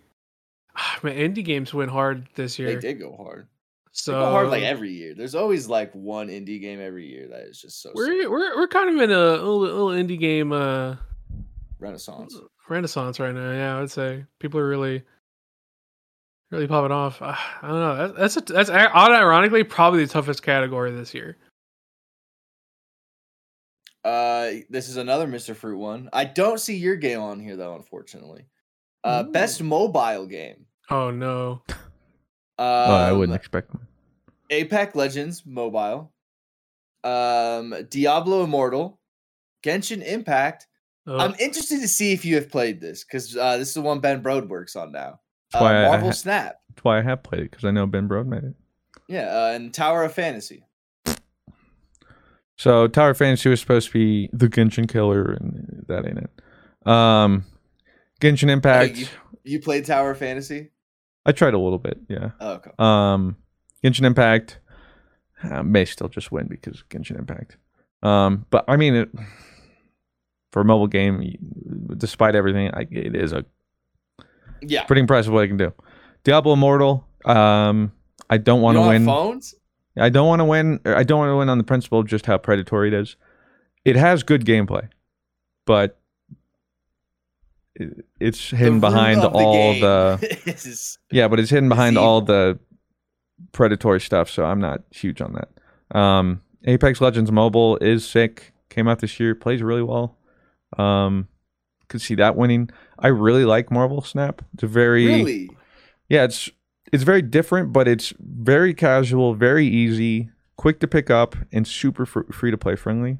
man, indie games went hard this year. They did go hard. So They go hard like every year. There's always like one indie game every year that is just so we're we're we're kind of in a little, little indie game uh renaissance. renaissance right now. Yeah, I would say people are really really popping off. Uh, I don't know. That's a, that's a- ironically probably the toughest category this year. Uh, this is another Mr. Fruit one. I don't see your game on here though, unfortunately. Uh, best mobile game. Oh no. Um, oh, I wouldn't expect. Them. Apex Legends Mobile. Um, Diablo Immortal, Genshin Impact. Oh. I'm interested to see if you have played this because uh, this is the one Ben Brode works on now. That's Uh, why I- I Marvel ha- Snap. That's why I have played it because I know Ben Brode made it. Yeah, uh, and Tower of Fantasy. So Tower Fantasy was supposed to be the Genshin killer, and that ain't it. Um, Genshin Impact. you, you played Tower Fantasy? I tried a little bit, yeah. Oh, okay. Um, Genshin Impact uh, may still just win because of Genshin Impact. Um, but I mean, it, for a mobile game, despite everything, I, it is a Yeah. pretty impressive what it can do. Diablo Immortal. Um, I don't want to win. phones? I don't want to win. I don't want to win on the principle of just how predatory it is. It has good gameplay, but it, it's hidden The behind of the all game the is- yeah, but it's hidden behind is all the predatory stuff. So I'm not huge on that. Um, Apex Legends Mobile is sick. Came out this year. Plays really well. Um, could see that winning. I really like Marvel Snap. It's a very Really? yeah, it's it's very different, but it's very casual, very easy, quick to pick up, and super fr- free to play friendly.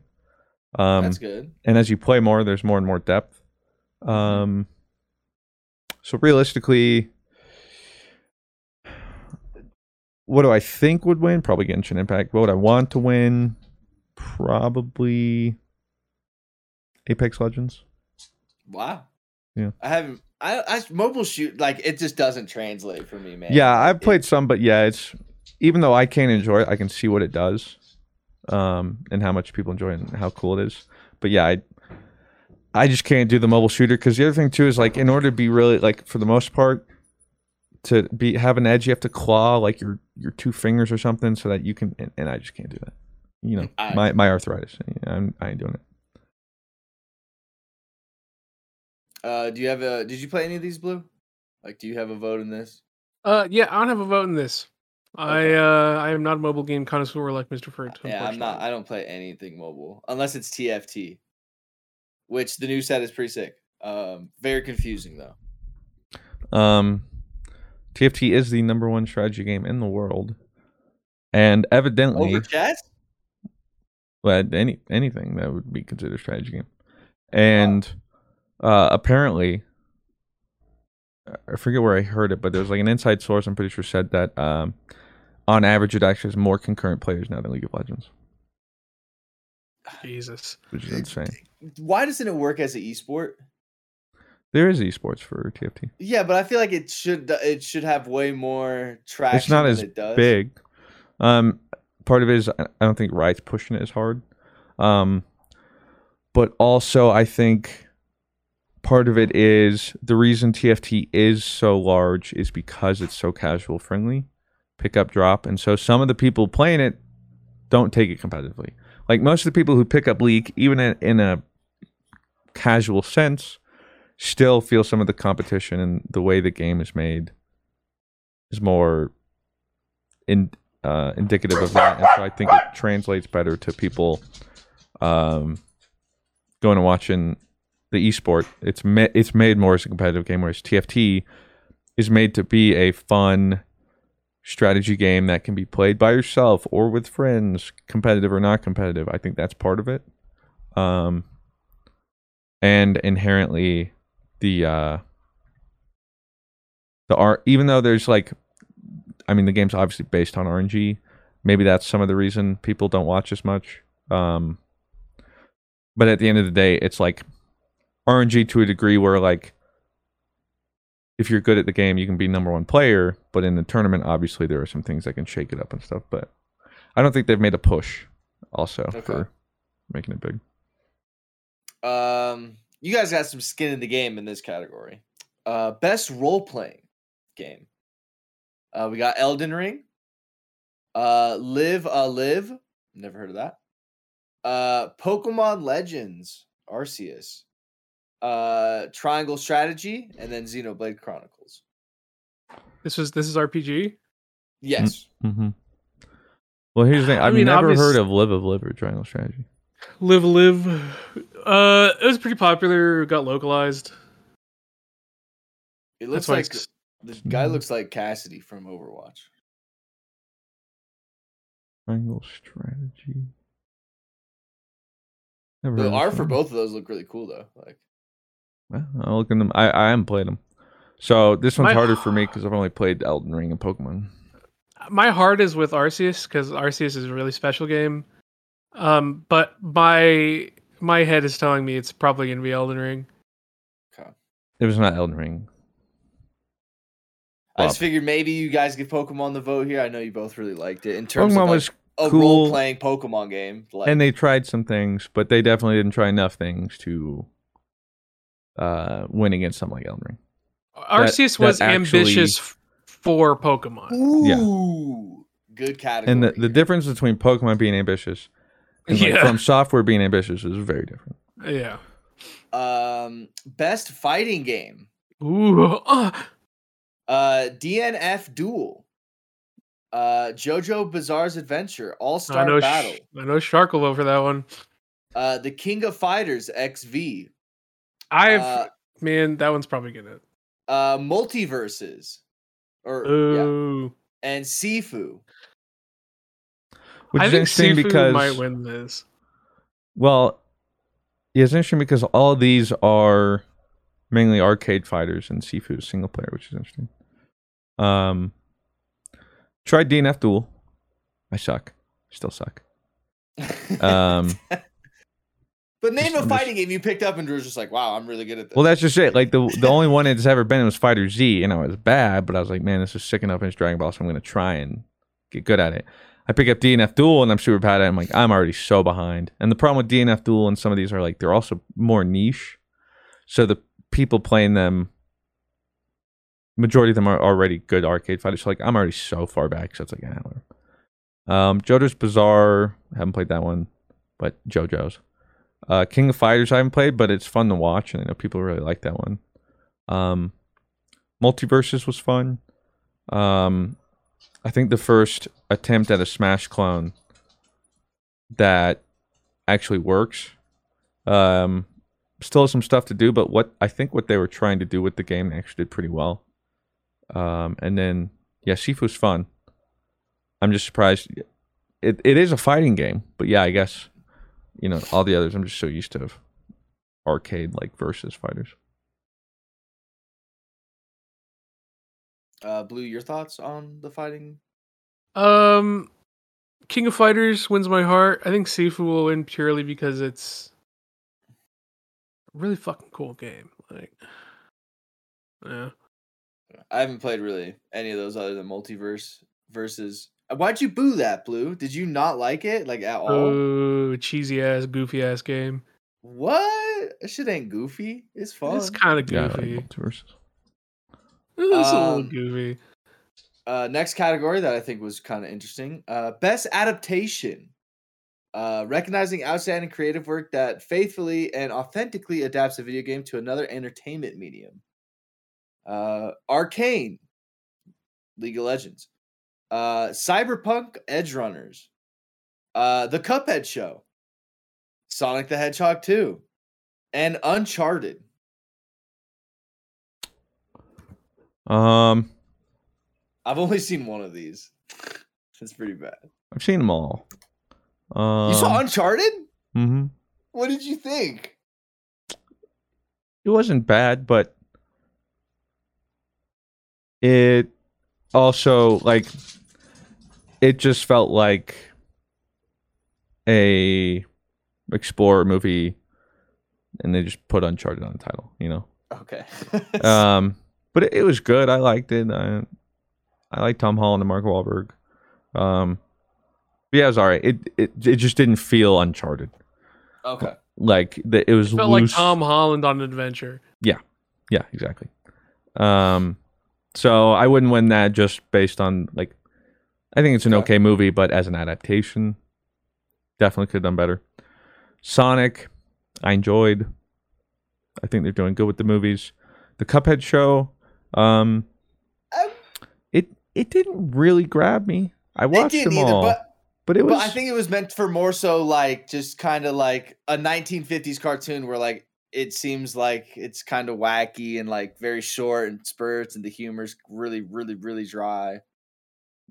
Um, That's good. And as you play more, there's more and more depth. Um, so realistically, what do I think would win? Probably Genshin Impact. What would I want to win? Probably Apex Legends. Wow. Yeah. I haven't. I, I mobile shoot like it just doesn't translate for me, man. Yeah, I've played some, but yeah, it's even though I can't enjoy it, I can see what it does, um, and how much people enjoy it and how cool it is. But yeah, I I just can't do the mobile shooter because the other thing too is like in order to be really like for the most part to be have an edge, you have to claw like your your two fingers or something so that you can, and, and I just can't do that. You know, I- my my arthritis, I'm, I ain't doing it. Uh, do you have a? Did you play any of these blue? Like, do you have a vote in this? Uh, yeah, I don't have a vote in this. I uh, I am not a mobile game connoisseur like Mr. Fruit. Yeah, I'm not. I don't play anything mobile unless it's TFT, which the new set is pretty sick. Um, very confusing though. Um, TFT is the number one strategy game in the world, and evidently, Over chess? well, any anything that would be considered a strategy game, and uh, apparently, I forget where I heard it, but there's like an inside source. I'm pretty sure said that um, on average, it actually has more concurrent players now than League of Legends, Jesus. which is insane. Why doesn't it work as an esport? There is esports for TFT. Yeah, but I feel like it should it should have way more traction. It's not than as it does. big. Um, part of it is I I don't think Riot's pushing it as hard. Um, but also I think part of it is the reason TFT is so large is because it's so casual friendly, pick up drop, and so some of the people playing it don't take it competitively. Like most of the people who pick up League, even in, a casual sense, still feel some of the competition and the way the game is made is more in uh, indicative of that, and so I think it translates better to people um, going and watching the esport. It's ma- it's made more as a competitive game, whereas TFT is made to be a fun strategy game that can be played by yourself or with friends, competitive or not competitive. I think that's part of it. Um, and inherently, the uh, the art, even though there's like, I mean, the game's obviously based on RNG. Maybe that's some of the reason people don't watch as much. Um, but at the end of the day, it's like RNG to a degree where like if you're good at the game, you can be number one player. But in the tournament, obviously there are some things that can shake it up and stuff. But I don't think they've made a push also Okay. for making it big. Um, you guys got some skin in the game in this category. Uh, best role playing game. Uh, we got Elden Ring. Uh, Live a Live. Never heard of that. Uh, Pokemon Legends Arceus. Uh, Triangle Strategy, and then Xenoblade Chronicles. This was this is RPG. Yes. Mm-hmm. Well, here's the thing. I I've mean, never obvious- heard of Live of Live or Triangle Strategy. Live Live. Uh, it was pretty popular. Got localized. It looks That's like it's- the guy looks like Cassidy from Overwatch. Triangle Strategy. Never heard The of art for both of those look really cool though. Like Well, I'll look in them. I, I haven't played them. So this one's My- harder for me because I've only played Elden Ring and Pokemon. My heart is with Arceus because Arceus is a really special game. Um, but my my head is telling me it's probably gonna be Elden Ring. It was not Elden Ring. I just Bob. figured maybe you guys give Pokemon the vote here. I know you both really liked it in terms Pokemon of like, was a cool. role playing Pokemon game. Like, and they tried some things, but they definitely didn't try enough things to uh, win against something like Elden Ring. Arceus that was actually- ambitious for Pokemon. ooh, good category. And the, the difference between Pokemon being ambitious and like, Yeah. FromSoftware being ambitious is very different. Yeah. um, best fighting game. Ooh. uh, Uh, DNF Duel. Uh, JoJo Bizarre's Adventure All I Star know. Battle. Sh- I know. Shark over that one. Uh, The King of Fighters XV. I've Uh, man, that one's probably gonna. uh, MultiVersus. Or yeah, and Sifu. Which I is think interesting Sifu because might win this. Well, yeah, it's interesting because all these are mainly arcade fighters and Sifu single player, which is interesting. Um, tried DNF Duel. I suck. Still suck. Um, But name a fighting game you picked up and Drew's just like, wow, I'm really good at this. well, that's just it. Like the the only one it's ever been was Fighter Z, and I was bad, but I was like, man, this is sick enough, and it's Dragon Ball, so I'm gonna try and get good at it. I pick up DNF Duel, and I'm super bad at it. I'm like, I'm already so behind. And the problem with DNF Duel and some of these are like they're also more niche, so the people playing them, majority of them are already good arcade fighters. So like, I'm already so far back, so it's like, ah, whatever. Um, JoJo's Bizarre, haven't played that one, but JoJo's. Uh, King of Fighters I haven't played, but it's fun to watch, and I know people really like that one. Um, MultiVersus was fun. Um, I think the first attempt at a Smash clone that actually works. Um, still some stuff to do, but what I think what they were trying to do with the game actually did pretty well. Um, and then yeah, Sifu's fun. I'm just surprised. It it is a fighting game, but yeah, I guess you know all the others. I'm just so used to arcade like versus fighters. Uh, Blue, your thoughts on the fighting? Um, King of Fighters wins my heart. I think Sifu will win purely because it's a really fucking cool game. Like, Yeah. I haven't played really any of those other than multiverse versus. Why'd you boo that, Blue? Did you not like it like at all? Oh, cheesy ass, goofy ass game. What? That shit ain't goofy. It's fun. It's kind of Yeah, like goofy. MultiVersus. it's a little Um, goofy. Uh, next category that I think was kind of interesting. Uh, best adaptation. Uh, recognizing outstanding creative work that faithfully and authentically adapts a video game to another entertainment medium. Uh, Arcane, League of Legends. Uh, Cyberpunk Edgerunners. Uh, The Cuphead Show. Sonic the Hedgehog 2. And Uncharted. Um, I've only seen one of these. It's pretty bad. I've seen them all. Um, you saw Uncharted? Mm-hmm. What did you think? It wasn't bad, but it also like it just felt like a explorer movie, and they just put Uncharted on the title. You know. Okay. um, but it, it was good. I liked it. I, I like Tom Holland and Mark Wahlberg. Um, yeah, it was alright. It it it just didn't feel Uncharted. okay. Like the, it was Felt like. Tom Holland on an adventure. Yeah, yeah, exactly. Um, so I wouldn't win that just based on like, I think it's an okay movie, but as an adaptation, definitely could have done better. Sonic, I enjoyed. I think they're doing good with the movies. The Cuphead show, um, it it didn't really grab me. I It watched didn't them either, all, but but it was But I think it was meant for more so like just kind of like a 1950s cartoon where like it seems like it's kind of wacky and like very short and spurts and the humor's really really really dry.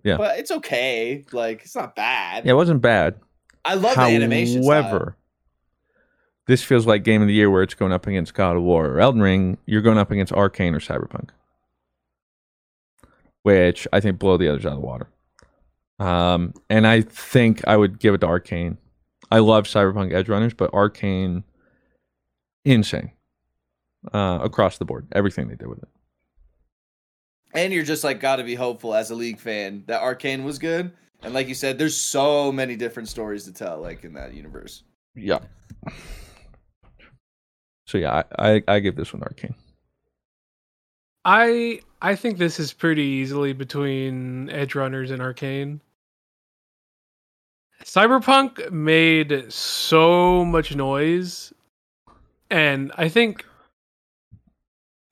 Yeah. But it's okay. Like it's not bad. yeah, it wasn't bad. I love the animation. However, this feels like game of the year where it's going up against God of War or Elden Ring. You're going up against Arcane or Cyberpunk, which I think blow the others out of the water. Um, and I think I would give it to Arcane. I love Cyberpunk Edgerunners, but Arcane, insane uh, across the board. Everything they did with it. And you're just like got to be hopeful as a league fan that Arcane was good. And like you said, there's so many different stories to tell, like in that universe. Yeah. So yeah, I, I, I give this one Arcane. I I think this is pretty easily between Edgerunners and Arcane. Cyberpunk made so much noise, and I think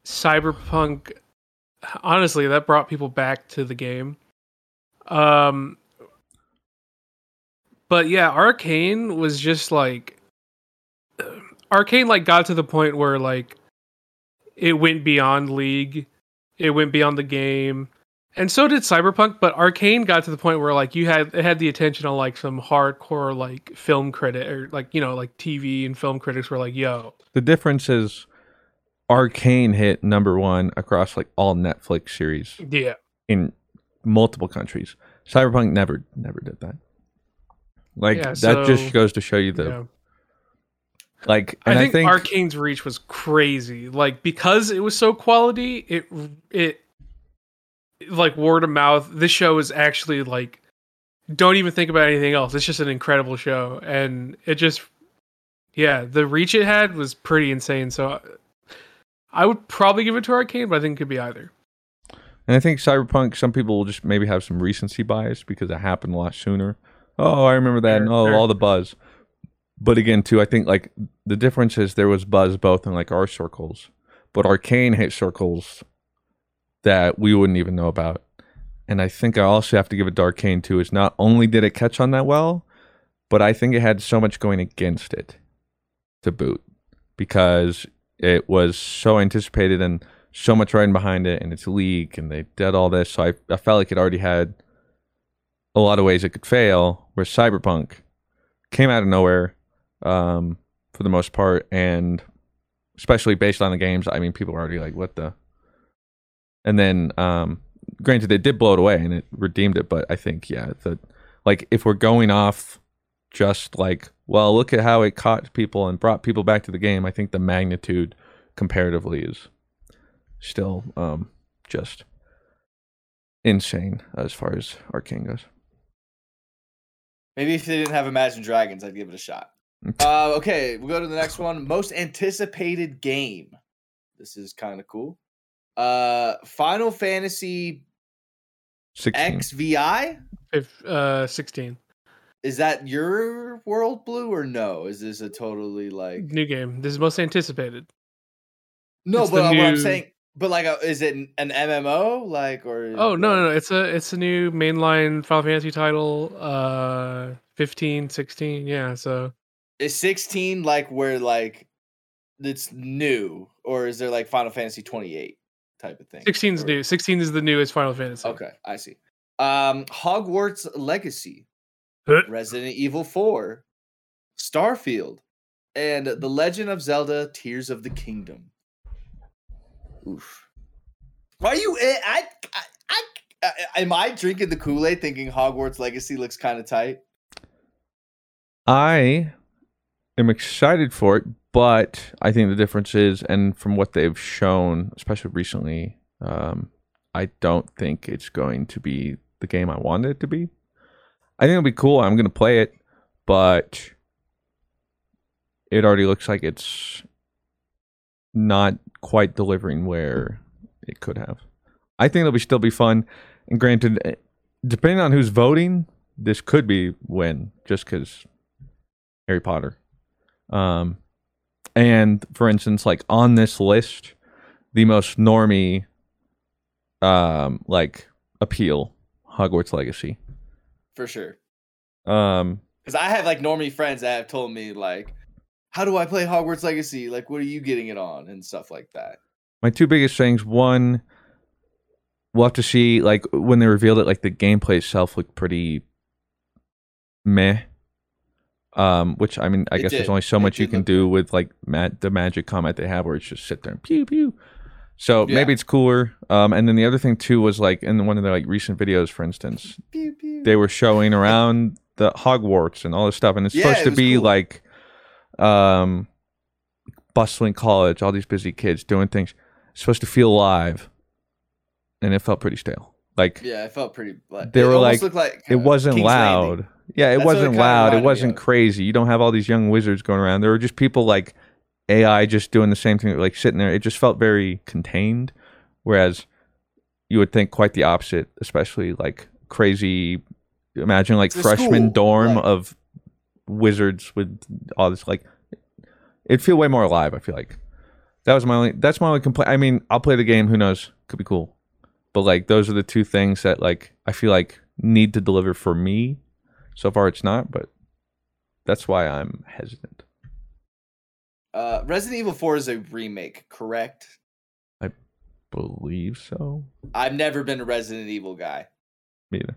Cyberpunk honestly that brought people back to the game. Um but yeah, Arcane was just like Arcane like got to the point where like it went beyond League, it went beyond the game, and so did Cyberpunk. But Arcane got to the point where like you had it had the attention of like some hardcore like film critic or like you know like TV and film critics were like, "Yo, The difference is Arcane hit number one across like all Netflix series yeah, in multiple countries. Cyberpunk never never did that. Like Yeah, that so- just goes to show you the yeah. like I and think, I think, Arcane's reach was crazy. Like because it was so quality, it it like word of mouth. This show is actually like don't even think about anything else. It's just an incredible show, and it just yeah, the reach it had was pretty insane. So I would probably give it to Arcane, but I think it could be either. and I think Cyberpunk some people will just maybe have some recency bias because it happened a lot sooner. Oh, I remember that and oh sure. all the buzz. But again too, I think like the difference is there was buzz both in like our circles, but Arcane hit circles that we wouldn't even know about. And I think I also have to give it to Arcane too, is not only did it catch on that well, but I think it had so much going against it to boot because it was so anticipated and so much riding behind it and it's leak and they did all this. So I, I felt like it already had a lot of ways it could fail, where Cyberpunk came out of nowhere um, for the most part. And especially based on the games, I mean, people were already like, what the? And then, um, granted, they did blow it away and it redeemed it. But I think, yeah, the, like if we're going off just like, well, look at how it caught people and brought people back to the game, I think the magnitude comparatively is still um just insane as far as Arcane goes. Maybe if they didn't have Imagine Dragons, I'd give it a shot. uh, okay, we'll go to the next one. Most anticipated game. This is kind of cool. Uh, Final Fantasy 16. XVI. If, uh, 16. Is that your world blue or no? Is this a totally like New game. This is most anticipated. no? It's But what I'm saying, but like, uh, is it an MMO like or? Oh no, no, no, it's a it's a new mainline Final Fantasy title. Uh, 15, 16, yeah. So Is 16 like where like it's new, or is there like Final Fantasy 28 type of thing? 16 is Or- new. 16 is the newest Final Fantasy. Okay, I see. Um, Hogwarts Legacy. Resident Evil 4, Starfield, and The Legend of Zelda: Tears of the Kingdom. Oof. Why are you? eh, I, I, I, I am I drinking the Kool Aid thinking Hogwarts Legacy looks kind of tight? I am excited for it, but I think the difference is, and from what they've shown, especially recently, um, I don't think it's going to be the game I wanted it to be. I think it'll be cool. I'm to play it, but it already looks like it's not quite delivering where it could have. I think it'll be still be fun. And granted, eh, depending on who's voting, this could be win just because Harry Potter. Um, and for instance, like on this list, the most normie, um, like appeal, Hogwarts Legacy. For sure. Um, Because I have like normie friends that have told me like, "How do I play Hogwarts Legacy? Like, what are you getting it on?" and stuff like that. my two biggest things one we'll have to see like when they revealed it like the gameplay itself looked pretty meh um which i mean i It guess there's only so It much you can do with like ma- the magic combat they have where it's just sit there and pew pew so Yeah. maybe it's cooler um and then the other thing too was like in one of their like recent videos for instance Pew, pew. they were showing around the Hogwarts and all this stuff, and it's Yeah, supposed it to be cool. like um bustling college, all these busy kids doing things. It's supposed to feel alive, and it felt pretty stale. Like Yeah, it felt pretty. Like, they it were like, like it wasn't King's loud. Landing. Yeah, it That's wasn't loud. It wasn't crazy. You don't have all these young wizards going around. There were just people like AI just doing the same thing, like sitting there. It just felt very contained. Whereas you would think quite the opposite, especially like crazy. Imagine like It's freshman dorm like- of wizards with all this like. It'd feel way more alive. I feel like that was my only. That's my only complaint. I mean, I'll play the game. Who knows? Could be cool. But like those are the two things that like I feel like need to deliver for me. So far, it's not, but that's why I'm hesitant. Uh, Resident Evil 4 is a remake, correct? I believe so. I've never been a Resident Evil guy. Me either.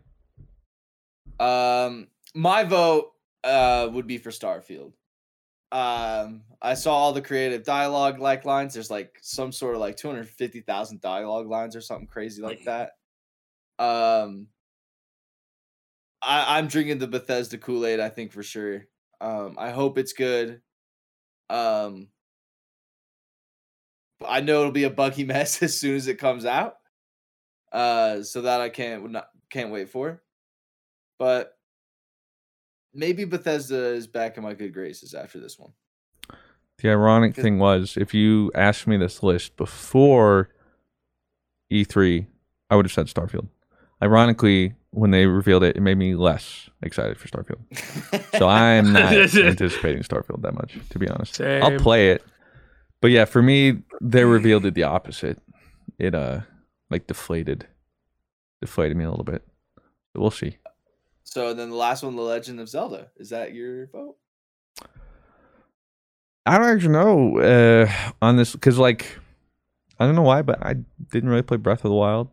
Um, my vote uh would be for Starfield. Um, I saw all the creative dialogue like lines. There's like some sort of like 250,000 dialogue lines or something crazy like that. Um, I, I'm drinking the Bethesda Kool Aid. I think for sure. Um, I hope it's good. Um, I know it'll be a buggy mess as soon as it comes out. Uh, so that I can't not can't wait for. But maybe Bethesda is back in my good graces after this one. The ironic thing was, if you asked me this list before E3, I would have said Starfield. Ironically, when they revealed it, it made me less excited for Starfield. So I'm not anticipating Starfield that much, to be honest. I'll play it, but yeah, for me, they revealed it the opposite. It uh, like deflated, deflated me a little bit. But we'll see. So then the last one, The Legend of Zelda. Is that your vote? I don't actually know uh, on this because, like, I don't know why, but I didn't really play Breath of the Wild.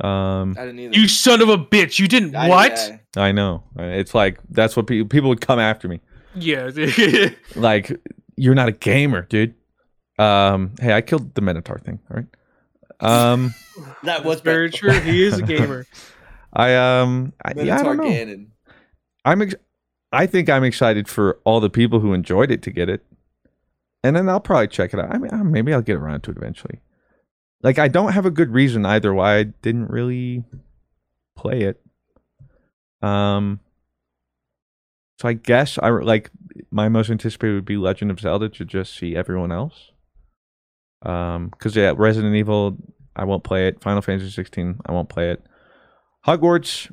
Um, I didn't either. You son of a bitch! You didn't I- what? yeah. I know it's like that's what people people would come after me. Yeah. Like, you're not a gamer, dude. Um, hey, I killed the Minotaur thing. All right. Um, That was very true. He is a gamer. I um, I, yeah, I Minotaur don't know. Ganon. I'm ex- I think I'm excited for all the people who enjoyed it to get it, and then I'll probably check it out. I mean, maybe I'll get around to it eventually. Like I don't have a good reason either why I didn't really play it. Um so I guess I like my most anticipated would be Legend of Zelda to just see everyone else. Um cuz yeah, Resident Evil I won't play it. Final Fantasy 16 I won't play it. Hogwarts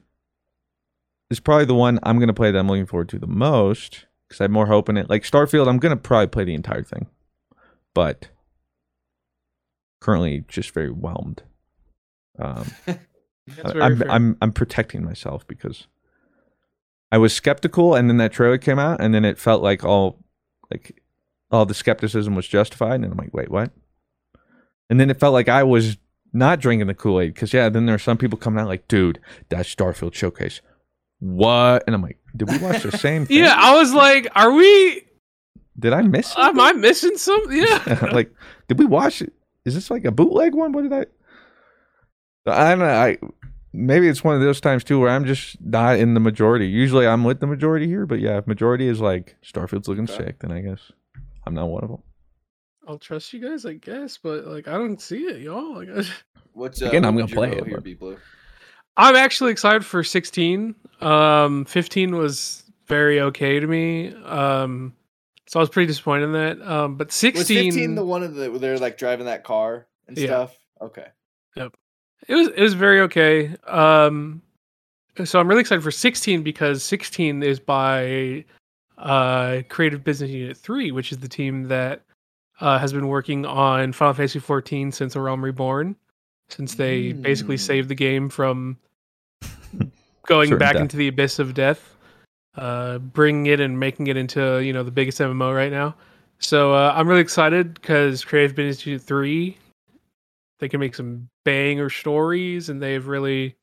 is probably the one I'm going to play that I'm looking forward to the most cuz I have more hope in it. Like Starfield I'm going to probably play the entire thing. But currently just very whelmed. Um, I'm, fair. I'm I'm protecting myself because I was skeptical, and then that trailer came out, and then it felt like all like all the skepticism was justified, and I'm like, wait, what? And then it felt like I was not drinking the Kool Aid because yeah, then there are some people coming out like, dude, that Starfield showcase, what? And I'm like, did we watch the same thing? Yeah, I was like, are we? Did I miss? Am I missing something? Yeah. like, did we watch it? Is this like a bootleg one? What did I? I don't know. I maybe it's one of those times too where I'm just not in the majority. Usually I'm with the majority here, but yeah, if majority is like Starfield's looking sick, then I guess I'm not one of them. I'll trust you guys, I guess, but like I don't see it, y'all. Like, I- What's Again, uh, I'm gonna play it, Here, but- blue. I'm actually excited for 16. Um, 15 was very okay to me. Um, so I was pretty disappointed in that. Um, but 16, Was 15 the one of the they're like driving that car and Yeah. stuff? Okay. Yep. It was it was very okay. Um so I'm really excited for 16 because 16 is by uh Creative Business Unit 3, which is the team that uh, has been working on Final Fantasy 14 since A Realm Reborn, since they basically Mm. saved the game from going Certain back death. into the abyss of death, uh, bringing it and making it into you know the biggest MMO right now. So uh, I'm really excited because Creative Unit 3 they can make some banger stories and they've really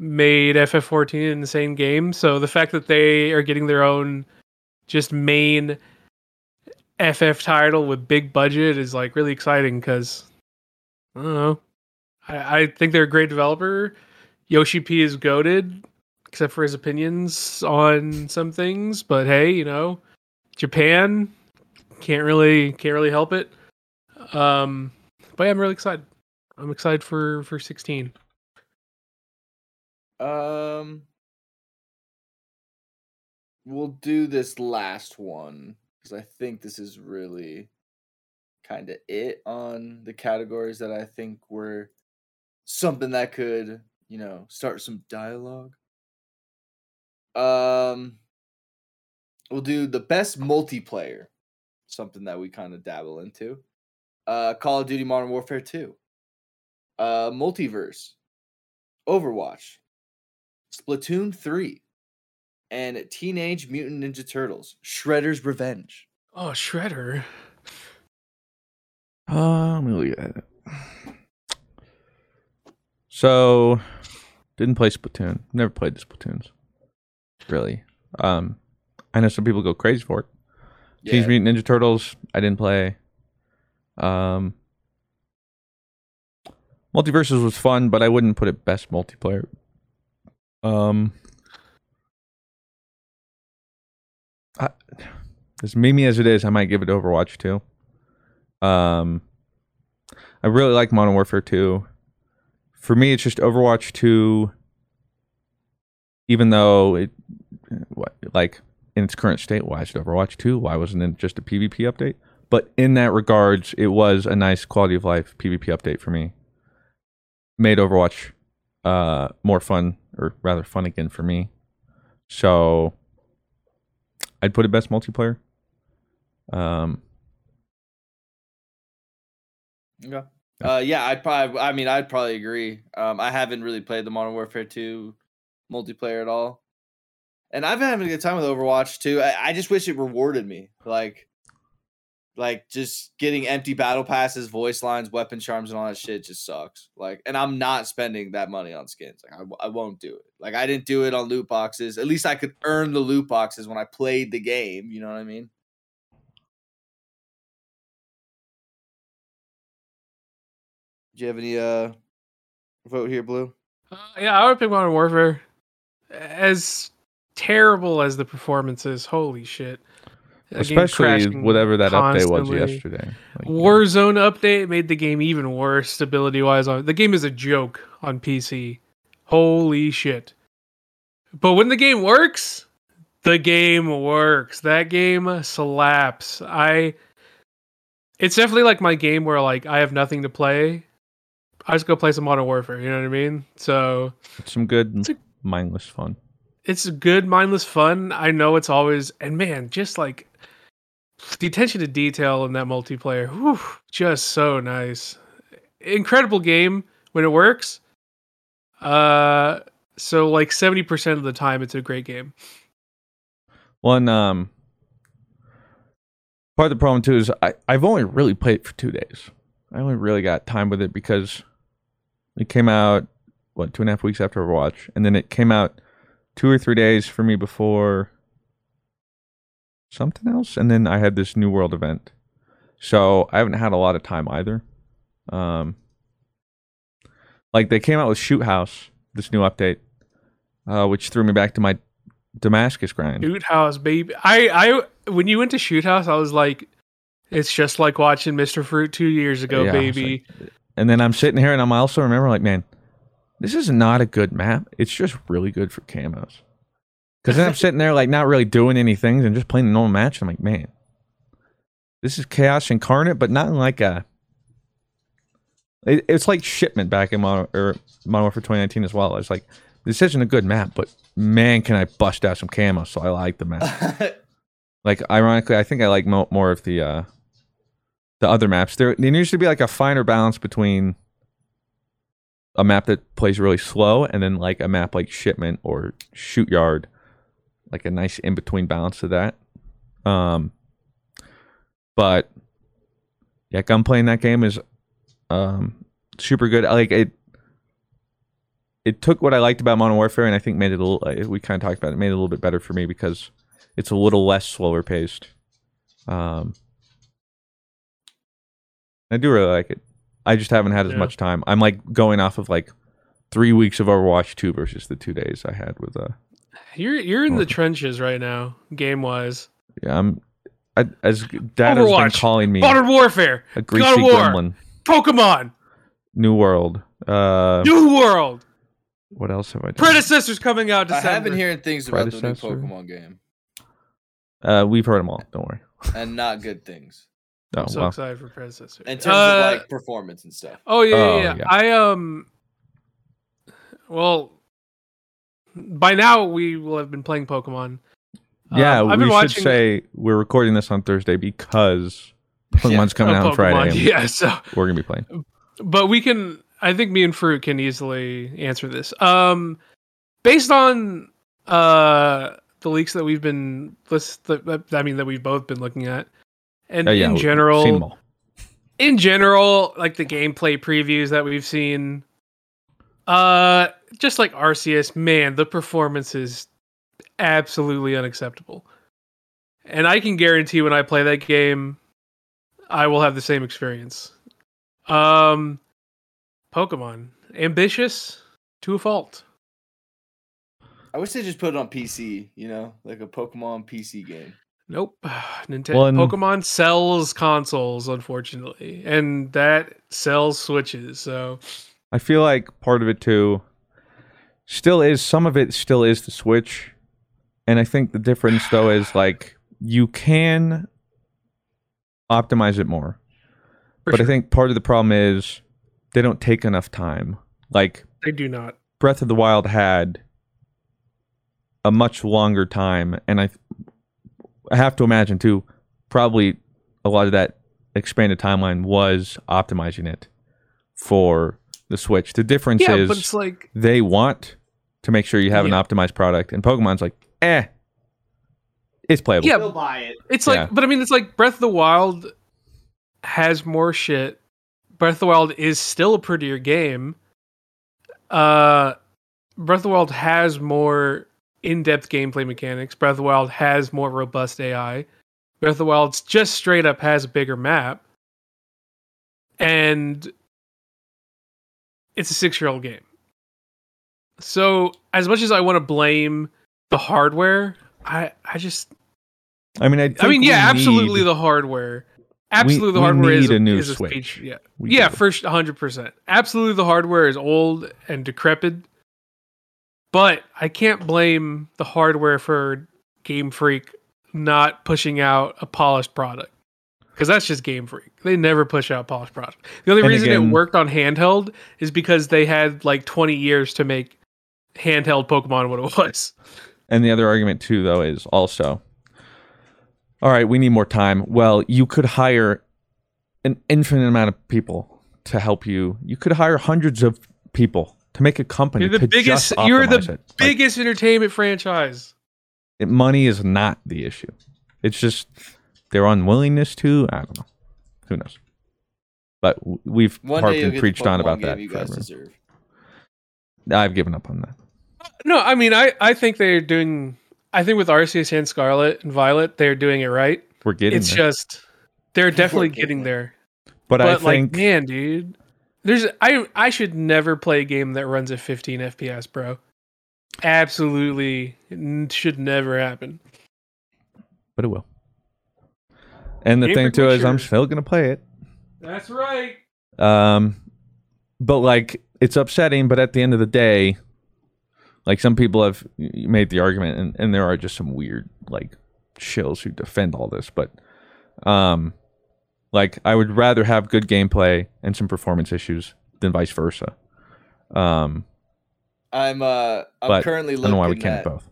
made FF14 an insane game. So the fact that they are getting their own just main FF title with big budget is like really exciting because I don't know. I, I think they're a great developer. Yoshi P is goaded, except for his opinions on some things. But hey, you know, Japan can't really can't really help it. Um, but yeah, I'm really excited. I'm excited for for 16. Um, we'll do this last one because I think this is really kind of it on the categories that I think were something that could, you know, start some dialogue. Um, we'll do the best multiplayer, something that we kind of dabble into. Uh, Call of Duty Modern Warfare 2. Uh, MultiVersus. Overwatch. Splatoon 3. And Teenage Mutant Ninja Turtles. Shredder's Revenge. Oh, Shredder. Uh, let me look at it. So, didn't play Splatoon. Never played the Splatoons. Really. Um, I know some people go crazy for it. Teenage Mutant Ninja Turtles. I didn't play. Um, MultiVersus was fun, but I wouldn't put it best multiplayer. Um, I, as memey as it is, I might give it Overwatch too. Um, I really like Modern Warfare 2. For me, it's just Overwatch 2. Even though it, like in its current state, why is it Overwatch 2? Why wasn't it just a PvP update? But in that regards, it was a nice quality of life PvP update for me. Made Overwatch uh, more fun, or rather fun again for me. So I'd put it best multiplayer. Um, Okay. Uh, yeah, I'd probably. I mean, I'd probably agree. Um, I haven't really played the Modern Warfare 2 multiplayer at all, and I've been having a good time with Overwatch too. I, I just wish it rewarded me, like, like just getting empty battle passes, voice lines, weapon charms, and all that shit just sucks. Like, and I'm not spending that money on skins. Like, I, I won't do it. Like, I didn't do it on loot boxes. At least I could earn the loot boxes when I played the game. You know what I mean? Do you have any uh vote here, Blue? Uh, yeah, I would pick Modern Warfare. As terrible as the performance is, holy shit. Especially whatever that update was yesterday. Like, Warzone update made the game even worse stability wise. On the game is a joke on PC. Holy shit! But when the game works, the game works. That game slaps. I. It's definitely like my game where like I have nothing to play. I just go play some Modern Warfare. You know what I mean? So some good It's a- mindless fun. it's good mindless fun i know it's always and man just like the attention to detail in that multiplayer whew, just so nice incredible game when it works uh so like 70% of the time it's a great game One um part of the problem too is I, I've only really played it for two days. I only really got time with it because it came out what two and a half weeks after Overwatch, and then it came out two or three days for me before something else, and then I had this New World event, so I haven't had a lot of time either. Um, like they came out with Shoot House, this new update, uh, which threw me back to my Damascus grind. shoot house baby i i when you went to shoot house i was like it's just like watching mr fruit two years ago Yeah, baby And then I'm sitting here and I'm also remember like, man, this is not a good map. It's just really good for camos. Because then I'm sitting there like not really doing anything and just playing a normal match. I'm like, man, this is chaos incarnate, but not in like a. It, it's like shipment back in Modern or Modern Warfare 2019 as well. It's like this isn't a good map, but man, can I bust out some camos? So I like the map. like ironically, I think I like mo- more of the uh the other maps. There, there needs to be like a finer balance between a map that plays really slow and then like a map like Shipment or Shoot Yard, like a nice in between balance to that. Um, but yeah, gunplay in that game is um super good. Like it, it took what I liked about Modern Warfare and I think made it a little. uh, We kind of talked about it, made it a little bit better for me because it's a little less slower paced. Um, I do really like it. I just haven't had as Yeah. much time. I'm like going off of like three weeks of Overwatch 2 versus the two days I had with uh you're you're in the trenches right now game wise yeah I'm I, as dad has been calling me modern warfare a God greasy of War, gremlin. pokemon New World. Uh new world what else have I done? predecessors coming out to say I have been hearing things about the new Pokemon game, Uh we've heard them all, don't worry. and not good things Oh, I'm so well. excited for predecessor in terms Uh, of like performance and stuff. Oh yeah, yeah, Oh, yeah. yeah. I um well by now we will have been playing Pokemon. Yeah, Um, I've we been should watching say we're recording this on Thursday because Pokemon's coming Oh, out on Friday. Yeah, so We're gonna be playing. but we can I think me and Fruit can easily answer this. Um based on uh the leaks that we've been list that, I mean that we've both been looking at and Uh, yeah, in general seen 'em all. in general, like the gameplay previews that we've seen, uh, just like Arceus, man, the performance is absolutely unacceptable. And I can guarantee when I play that game, I will have the same experience. Um, Pokemon, ambitious to a fault. I wish they just put it on PC. You know, like a Pokemon PC game. Nope. Nintendo and- Pokemon sells consoles, unfortunately, and that sells Switches. So I feel like part of it too still is some of it still is the Switch. And I think the difference though is like you can optimize it more. For but sure. I think part of the problem is they don't take enough time. Like they do not. Breath of the Wild had a much longer time and I I have to imagine too probably a lot of that expanded timeline was optimizing it for the Switch. The difference Yeah, is but it's like they want to make sure you have Yeah. an optimized product and Pokemon's like, "Eh, it's playable." Yeah, Still buy it. It's like, Yeah. but I mean, it's like Breath of the Wild has more shit. Breath of the Wild is still a prettier game. Uh, Breath of the Wild has more in-depth gameplay mechanics. Breath of the Wild has more robust AI. Breath of the Wild just straight up has a bigger map, and it's a six-year-old game. So, as much as I want to blame the hardware, I I just I mean, I, I mean, yeah, absolutely need- the hardware. Absolutely, the we hardware is a new is Switch. speech- yeah, We yeah, do. first hundred percent. Absolutely, the hardware is old and decrepit. But I can't blame the hardware for Game Freak not pushing out a polished product because that's just Game Freak. They never push out polished product. The only And reason again- it worked on handheld is because they had like twenty years to make handheld Pokemon what it was. And the other argument too, though, is also, all right, we need more time. Well, you could hire an infinite amount of people to help you. You could hire hundreds of people to make a company. You're the to biggest. just You're the optimize it. Like, biggest entertainment franchise. it- money is not the issue. It's just their unwillingness to. I don't know. Who knows? But we've One harped and preached on about that you guys forever. deserve. I've given up on that. No, I mean, I, I think they're doing. I think with Arceus and Scarlet and Violet, they're doing it right. We're getting it's there. just they're definitely getting getting there. But, But, I like, think man, dude, there's I I should never play a game that runs at 15 FPS, bro. Absolutely, should never happen. but it will. And the Game thing too is, I'm still gonna play it. That's right. Um, but like it's upsetting. But at the end of the day, like some people have made the argument, and, and there are just some weird like shills who defend all this. But um, like I would rather have good gameplay and some performance issues than vice versa. Um, I'm uh I'm but currently I looking don't know why we can't at both.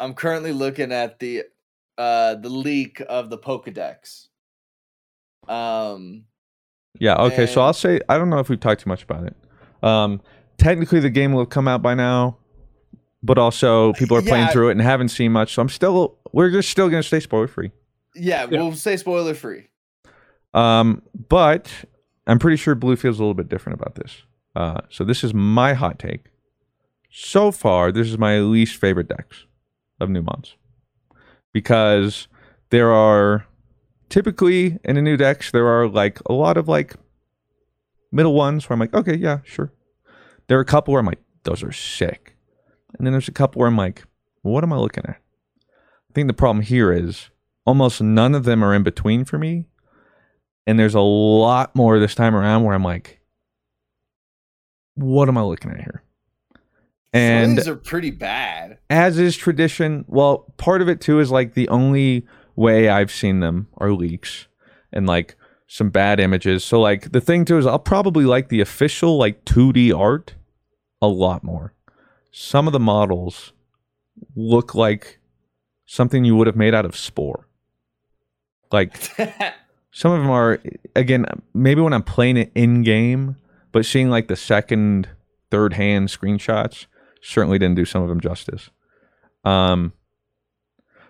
I'm currently looking at the uh the leak of the Pokedex. Um Yeah. Okay. so I'll say I don't know if we've talked too much about it. Um, technically, the game will have come out by now, but also people are playing Yeah. through it and haven't seen much. So I'm still we're just still gonna stay spoiler free. yeah, Yeah. we'll say spoiler free. Um, but I'm pretty sure Blue feels a little bit different about this. Uh, so this is my hot take. So far, this is my least favorite decks of new months because there are typically in the new decks there are like a lot of like middle ones where I'm like, okay, yeah, sure. There are a couple where I'm like, those are sick, and then there's a couple where I'm like, what am I looking at? I think the problem here is almost none of them are in between for me and there's a lot more this time around where I'm like, what am I looking at here? And these are pretty bad. as is tradition, well, part of it too is like the only way I've seen them are leaks and like some bad images. So like the thing too is I'll probably like the official like 2D art a lot more. Some of the models look like something you would have made out of spore. Like some of them are again maybe when i'm playing it in game but seeing like the second third hand screenshots certainly didn't do some of them justice. Um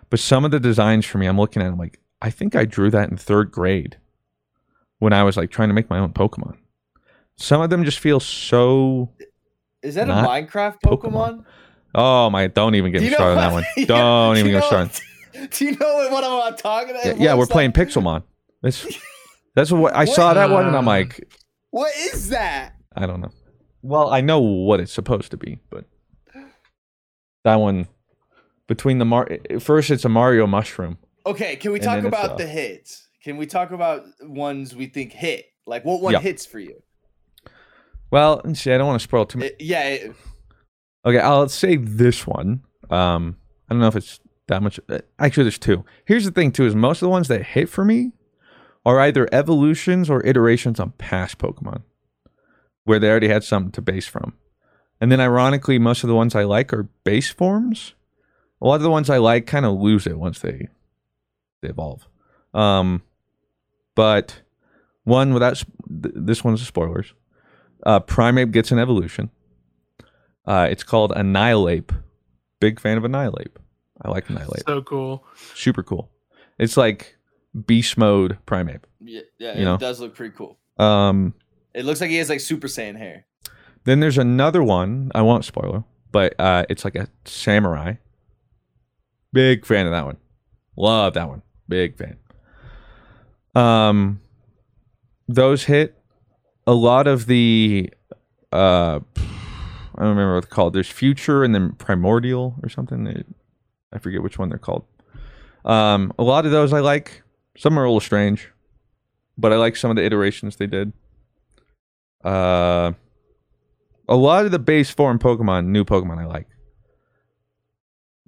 but some of the designs for me i'm looking at i'm like i think i drew that in third grade when i was like trying to make my own pokemon. Some of them just feel so Is that a Minecraft Pokemon. Pokemon? oh my don't even get Do me started on that one. Yeah, don't do even get started. Do you know what I'm talking about? yeah, yeah we're playing pixelmon that's that's what i saw that one and i'm like What is that? I don't know. Well, I know what it's supposed to be, but that one between the Mar first it's a Mario mushroom. Okay, can we talk about uh, the hits? Can we talk about ones we think hit? Like what one Yeah. hits for you? Well, and see, I don't want to spoil too much. It- yeah, it- Okay, I'll say this one. Um, I don't know if it's that much. uh, Actually, there's two. Here's the thing, too: is most of the ones that hit for me are either evolutions or iterations on past Pokemon, where they already had something to base from. And then, ironically, most of the ones I like are base forms. A lot of the ones I like kind of lose it once they they evolve. Um, but one without this one's a spoilers. Uh, Primeape gets an evolution. Uh, it's called Annihilape. Big fan of Annihilape. I like Annihilape. So cool. Super cool. It's like beast mode Primeape. yeah, yeah You it know. does look pretty cool. Um, It looks like he has like Super Saiyan hair. then there's another one. I won't spoiler, but uh, it's like a samurai. Big fan of that one. Love that one. Big fan. Um, those hit a lot of the. Uh, I don't remember what they're called. There's future and then primordial or something. I forget which one they're called. Um, a lot of those I like. Some are a little strange, but I like some of the iterations they did. Uh, a lot of the base form Pokemon, new Pokemon, I like.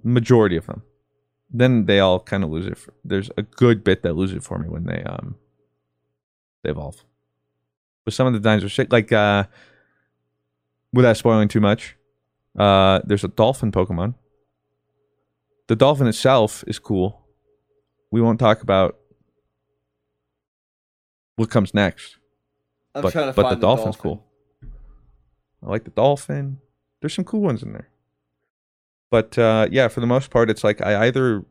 Majority of them. Then they all kind of lose it. For, there's a good bit that lose it for me when they um they evolve. But some of the designs are sick. Like uh, without spoiling too much, uh, there's a dolphin Pokemon. The dolphin itself is cool. We won't talk about what comes next. I'm but trying to but find the the dolphin's dolphin. cool. I like the dolphin. There's some cool ones in there. But uh, yeah, for the most part, it's like I either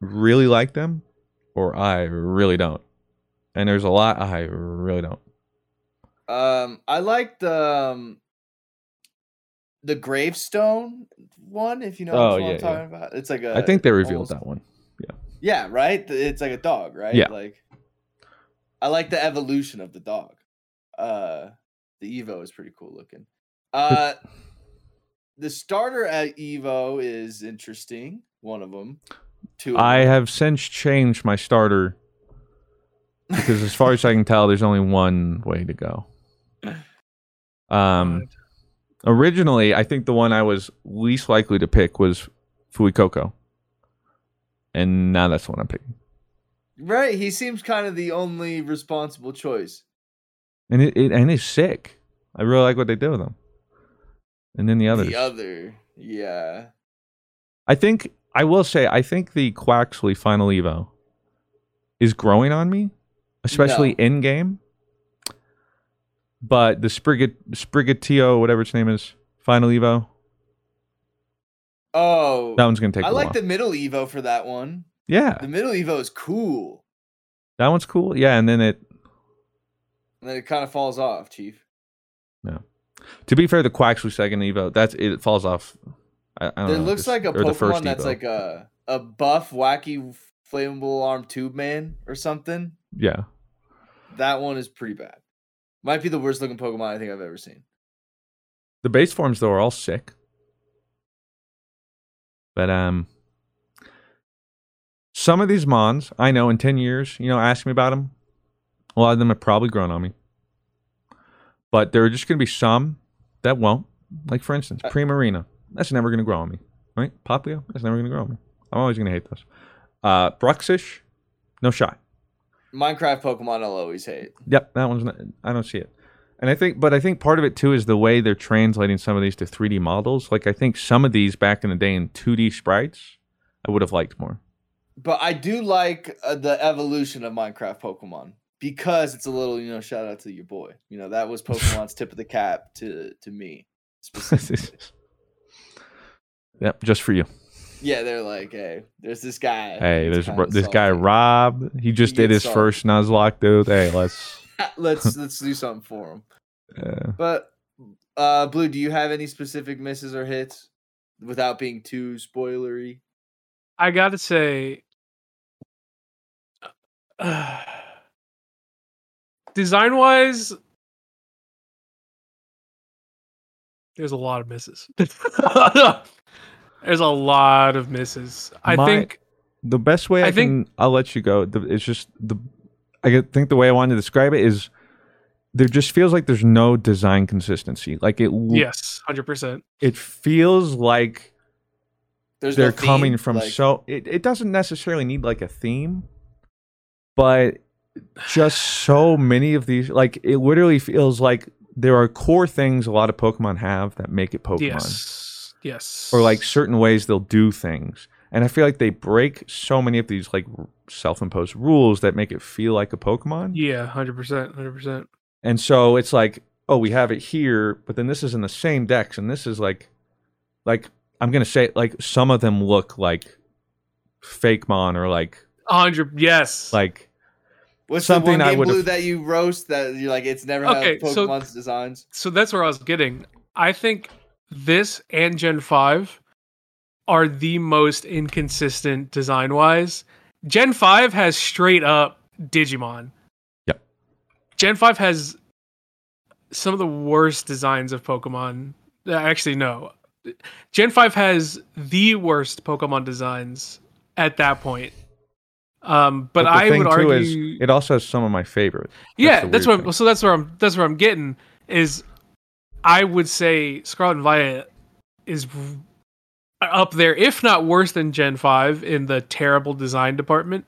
really like them or I really don't. And there's a lot I really don't. Um, I like the um, the gravestone one. If you know Oh, what yeah, I'm yeah. talking about, it's like a. I think they revealed almost- that one. Yeah, Yeah. right. It's like a dog, right? Yeah. Like, I like the evolution of the dog. Uh, the Evo is pretty cool looking. Uh, the starter at Evo is interesting. One of them. Two. Of I them. have since changed my starter because, as far as I can tell, there's only one way to go. Um, originally, I think the one I was least likely to pick was Fuecoco, and now that's the one I'm picking. Right. He seems kind of the only responsible choice. And it, it and it's sick. I really like what they did with him. And then the others. The other, yeah. I think I will say I think the Quaxly Final Evo is growing on me, especially No. in game. But the Sprigat Sprigatito, whatever its name is, Final Evo, Oh, that one's gonna take. I like while. the middle Evo for that one. Yeah, The middle Evo is cool, that one's cool. Yeah, and then it. and then it kind of falls off, Chief. No. To be fair, the Quaxly second Evo, that's it falls off. I, I don't There know, looks like a Pokemon that's Evo. like a a buff, wacky, flammable arm tube man or something. yeah. That one is pretty bad. Might be the worst looking Pokemon I think I've ever seen. The base forms though are all sick. But um some of these mons, I know in 10 years, you know, ask me about them. A lot of them have probably grown on me. But there are just going to be some that won't. Like for instance, Primarina. That's never going to grow on me. Right? Popplio, that's never going to grow on me. I'm always going to hate those. Uh Bruxish, no shot. Minecraft Pokemon I'll always hate. Yep, that one's not. I don't see it. And I think, but I think part of it too is the way they're translating some of these to 3D models. Like I think some of these back in the day in 2D sprites, I would have liked more. But I do like uh, the evolution of Minecraft Pokemon because it's a little, you know, shout out to your boy. You know, that was Pokemon's tip of the cap to to me. specifically. yep, just for you. yeah, they're like, hey, there's this guy. Hey, there's this guy. Rob. He just He did his gets first Nuzlocke, dude. Hey, let's. let's let's do something for him. Uh, But uh Blue, do you have any specific misses or hits without being too spoilery? I gotta say, design wise, there's a lot of misses. there's a lot of misses. I My- think the best way I, I think- can, I'll let you go. It's just the. I think the way I wanted to describe it is, there just feels like there's no design consistency. Like it. yes, hundred percent. It feels like There's they're coming theme, from like- so it, it doesn't necessarily need like a theme but just so many of these like it literally feels like there are core things a lot of pokemon have that make it pokemon Yes, yes. or like certain ways they'll do things and i feel like they break so many of these like self-imposed rules that make it feel like a pokemon yeah, hundred percent, hundred percent. and so it's like, oh, we have it here, but then this is in the same decks, and this is like, like I'm gonna say, like some of them look like fake mon or like hundred. Yes, like What's something the one I game would've- blue that you roast that you're like it's never Okay, had so- Pokemon's designs? so that's where I was getting. I think this and Gen 5 are the most inconsistent design wise. Gen 5 has straight up Digimon. Yep. Gen 5 has some of the worst designs of Pokemon. Uh, Actually, no. Gen 5 has the worst Pokemon designs at that point. Um, but, the I would argue, it also has some of my favorite. yeah, the that's what. I'm, so that's where I'm. That's where I'm getting is. I would say Scarlet and Violet is up there, if not worse than Gen Five in the terrible design department.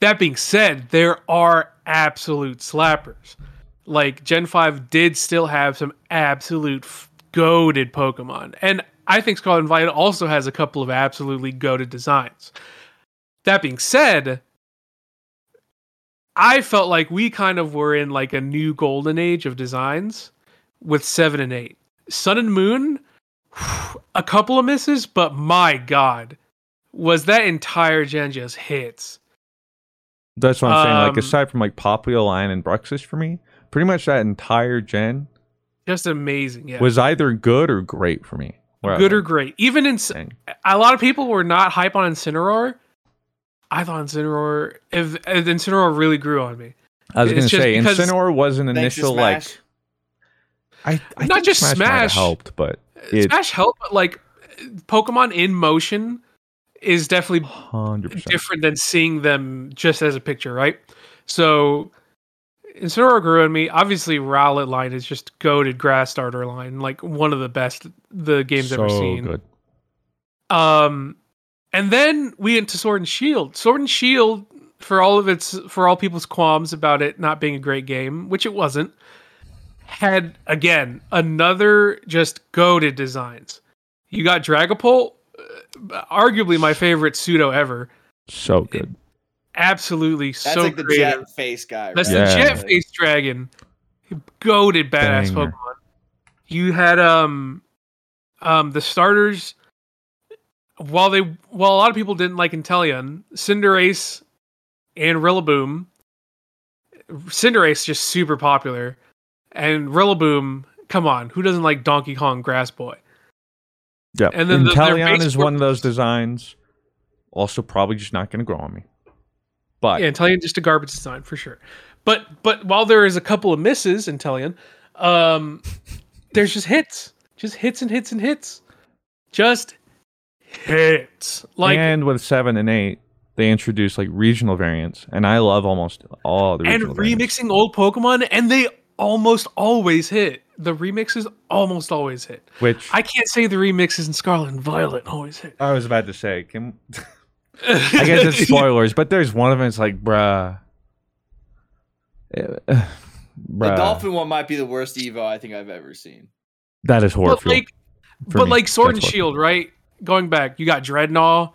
That being said, there are absolute slappers. Like Gen 5 did still have some absolute f- goaded Pokemon. And I think Scarlet and Violet also has a couple of absolutely goaded designs. That being said, I felt like we kind of were in like a new golden age of designs with 7 and 8. Sun and Moon, a couple of misses, but my god, was that entire gen just hits. That's what I'm saying. Like Um, aside from like Popplio, Lion, and Bruxish for me, pretty much that entire gen Just amazing. Yeah. was either good or great for me. Where good or great. Even in a lot of people were not hype on Incineroar. I thought Incineroar, if, if Incineroar really grew on me. I was gonna say Incineroar was an initial like. I, I Not just Smash, Smash. helped, but it Smash helped, but like Pokemon in motion is definitely hundred percent. different than seeing them just as a picture, right? So Incineroar grew on me. Obviously, Rowlet line is just goaded grass starter line, like one of the best the game's so ever seen. good. Um, and then we went to Sword and Shield. Sword and Shield, for all of its, for all people's qualms about it not being a great game, which it wasn't, had again another just goaded designs. You got Dragapult, uh, arguably my favorite pseudo ever. So good. Absolutely That's so like the creative. jet face guy. That's right? the Yeah. jet face dragon. Goaded badass Banger. Pokemon. You had um um the starters while they while a lot of people didn't like Inteleon, Cinderace and Rillaboom. Cinderace just super popular. And Rillaboom, come on, who doesn't like Donkey Kong Grass Boy? Yeah. And then the- Inteleon base is one of those designs. Also, probably just not going to grow on me. But Yeah, Inteleon just a garbage design for sure. But but while there is a couple of misses in Inteleon, um, there's just hits, just hits and hits and hits, just hits. Like and with seven and eight, they introduced like regional variants, and I love almost all the and regional variants. remixing old Pokemon, and they almost always hit. The remixes almost always hit. Which I can't say the remixes in Scarlet and Violet always hit. I was about to say, can I guess it's spoilers, but there's one of them. It's like, bruh, Eh, The dolphin one might be the worst Evo I think I've ever seen. that is But horrible. like, but me. like Sword That's and Shield, right? Going back, you got Drednaw.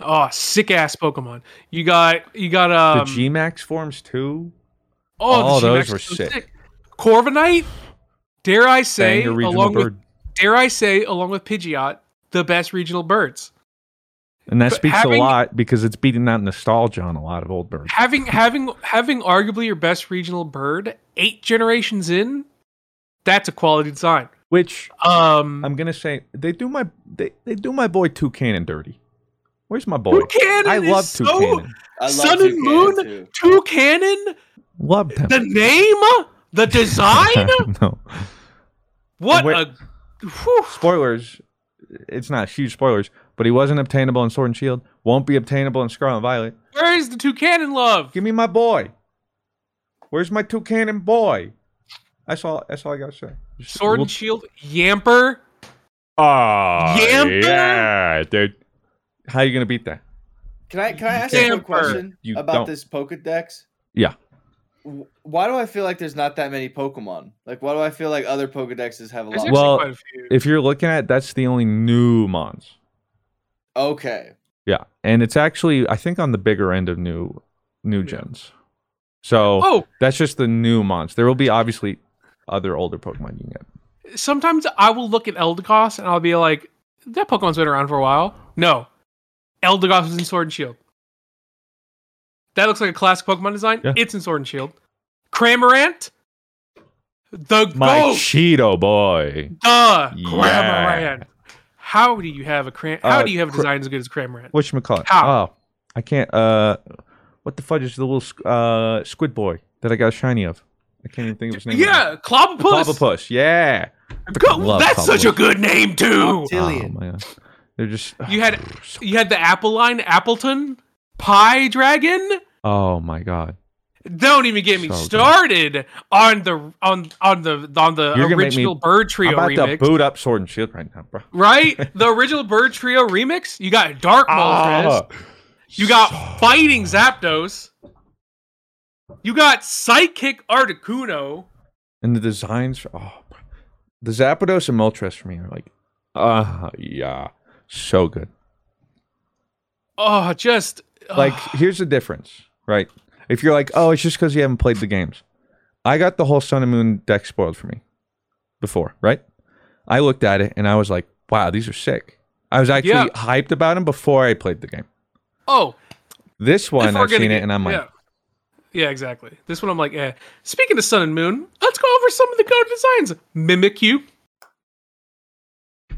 Oh, sick ass Pokemon. You got you got um the G Max forms too. Oh, All the those were is so sick. Corviknight, dare I say, along bird. with dare I say, along with Pidgeot, the best regional birds. And that But speaks having- a lot because it's beating out nostalgia on a lot of old birds. Having having having arguably your best regional bird eight generations in, that's a quality design. Which Um, I'm gonna say they do my they, they do my boy Toucannon dirty. Where's my boy? Toucannon I love so- Toucannon. I love Sun and Moon, too. Toucannon, Loved him. the name, the design. no what a whew. spoilers. It's not huge spoilers, but he wasn't obtainable in Sword and Shield. Won't be obtainable in Scarlet and Violet. Where is the Toucannon love? Give me my boy. Where's my Toucannon boy? That's all. That's all I gotta say. Just- Sword we'll- and Shield, Yamper. Oh, Yamper? yeah, dude. How are you gonna beat that? Can I can I ask you a Damper. question You about don't. this Pokedex? Yeah. Why do I feel like there's not that many Pokemon? Like, why do I feel like other Pokedexes have a lot? Well, quite a few. If you're looking at, that's the only new mons. Okay, Yeah, and it's actually I think on the bigger end of new new gens. So Oh, that's just the new mons. There will be obviously other older Pokemon you can get. sometimes I will look at Eldegoss and I'll be like, that Pokemon's been around for a while. No. Eldegoss is in Sword and Shield. That looks like a classic Pokemon design. Yeah. It's in Sword and Shield. Cramorant, the My goat, Cheeto boy. the Yeah. Cramorant. How do you have a cram? How Uh, do you have a Cra- design as good as Cramorant? What you call it? How? Oh, I can't. Uh, what the fudge is the little uh squid boy that I got a shiny of? I can't even think of his name. Yeah, Clobbopus. Clobbopus. Yeah. Go- love that's such a good name too. Oh my god. They're just You had you had the Apple line, Appletun, Pie Dragon. oh my god. Don't even get me So good. started on the on on the on the You're original Bird Trio I'm about remix. to boot up Sword and Shield right now, bro. right? The original Bird Trio remix. You got Dark Moltres. Ah, You got Fighting Zapdos. You got Psychic Articuno. and the designs. Oh, bro. the Zapdos and Moltres for me are like, ah, yeah, so good. Oh, just Like, here's the difference, right? If you're like, oh, it's just because you haven't played the games. I got the whole Sun and Moon deck spoiled for me before, right? I looked at it and I was like, wow, these are sick. I was actually Yeah. hyped about them before I played the game. oh, This one, I've seen it get- and I'm like, yeah. Yeah, exactly. This one I'm like, eh. Speaking of Sun and Moon, let's go over some of the code designs. Mimikyu.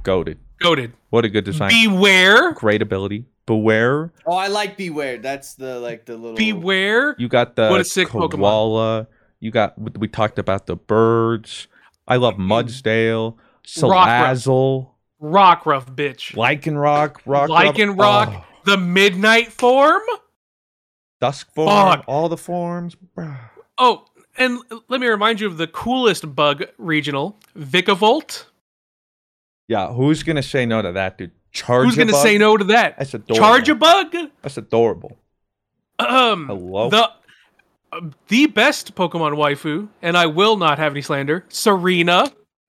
goaded. goaded. What a good design. Bewear, Great ability. Bewear. Oh, I like Bewear. That's the like the little. bewear. You got the What a sick Pokemon. You got we talked about the birds. I love mm-hmm. Mudsdale, Rockruff. Salazzle, Rockruff bitch. Lycanroc, Rock, Lycanroc, oh, the Midnight form. Dusk form, Fuck. all the forms. Oh, and let me remind you of the coolest bug regional, Vikavolt. Yeah, who's gonna say no to that, dude? Charge. Who's going to say no to that? That's adorable. Charjabug. That's adorable. Um, Hello. the uh, the best Pokemon waifu, and I will not have any slander. Tsareena.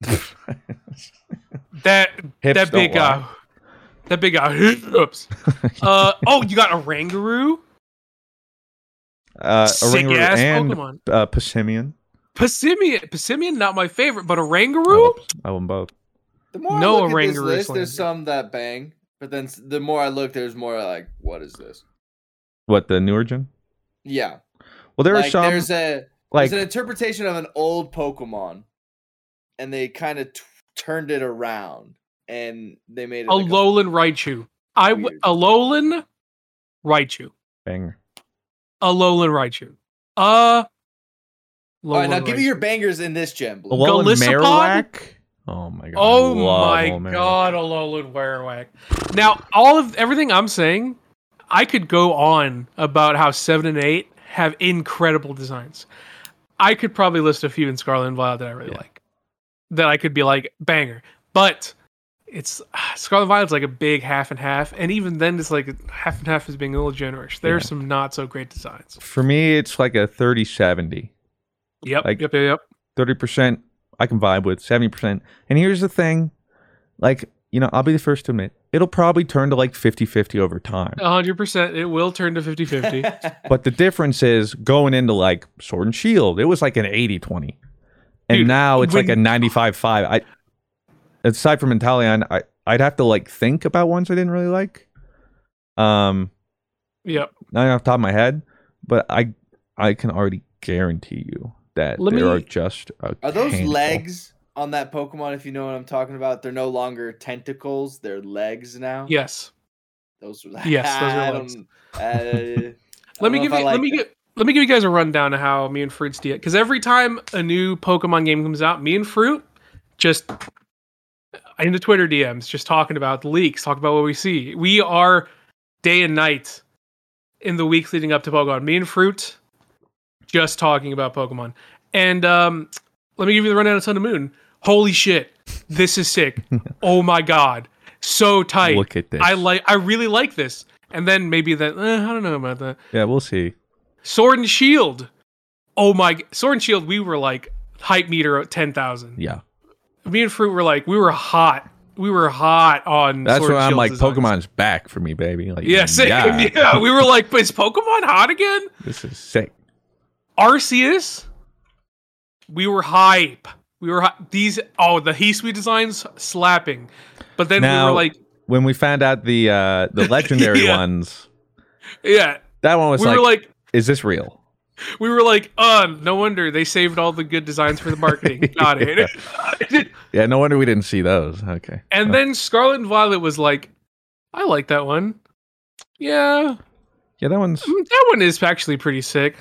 that Hips that big lie. uh, that big uh, hips. uh oh, you got Oranguru, Uh, a sick ass and Pokemon. uh, Passimian. Passimian, Passimian, not my favorite, but Oranguru. I love them both. The more No I look at this list, slander. there's some that bang, but then the more I look, there's more like, what is this? What the newer gen? Yeah, Well, there like are some there's a like there's an interpretation of an old Pokemon, and they kind of t- turned it around, and they made it A like Alolan Raichu. I w- Weird. Alolan Raichu. banger. Alolan Raichu. Uh. All right, now Alolan give me your bangers in this gem. Blue. Alolan Golisopod? Marowak. Oh my god. Oh love my Alolan Marowak. god, Alolan Werewack. Now, all of everything I'm saying, I could go on about how seven and eight have incredible designs. I could probably list a few in Scarlet and Violet that I really Yeah. like. That I could be like banger. But it's Scarlet and Violet's like a big half and half, and even then it's like half and half is being a little generous. There's Yeah. some not so great designs. For me, it's like a 30 70. Yep, Like- yep, yep, yep. 30% I can vibe with, 70%. And here's the thing like, you know, I'll be the first to admit, it'll probably turn to like 50 50 over time. 100%. It will turn to 50 50. But the difference is going into like Sword and Shield, it was like an 80 20. And Dude, now it's like a 95 5. I, aside from Inteleon, I, I'd have to like think about ones I didn't really like. Um, yep. not off the top of my head, but I I can already guarantee you that Let there me- are just a Are those handful. legs on that Pokemon? If you know what I'm talking about, they're no longer tentacles; they're legs now. Yes. those. Yes, those are legs. uh, Let me give you. like let me that. get. Let me give you guys a rundown of how me and Fruit's do it. Because every time a new Pokemon game comes out, me and Fruit just in the Twitter DMs, just talking about the leaks, talking about what we see. We are day and night in the weeks leading up to Pokemon. Me and Fruit just talking about Pokemon. And um, let me give you the rundown of Sun and Moon. Holy shit, this is sick! oh my god, so tight. Look at this. I like. I really like this. And then maybe that. Eh, I don't know about that. Yeah, we'll see. Sword and Shield. Oh my! Sword and Shield. We were like hype meter at ten thousand. Yeah. Me and Fruit were like we were hot. We were hot on. That's Sword and I'm like, designs. Pokemon's back for me, baby. Like, Yeah, same. yeah, Yeah. we were like, is Pokemon hot again? this is sick. Arceus. We were hype. We were hy- these. Oh, the Hisui designs slapping. But then we were like, when we found out the uh the legendary Yeah. ones, yeah. that one was we like, were like, is this real? we were like, uh, no wonder they saved all the good designs for the marketing. Got it. Yeah, no wonder we didn't see those. Okay. And then Scarlet and Violet was like, I like that one. Yeah, yeah, that one's mm, that one is actually pretty sick.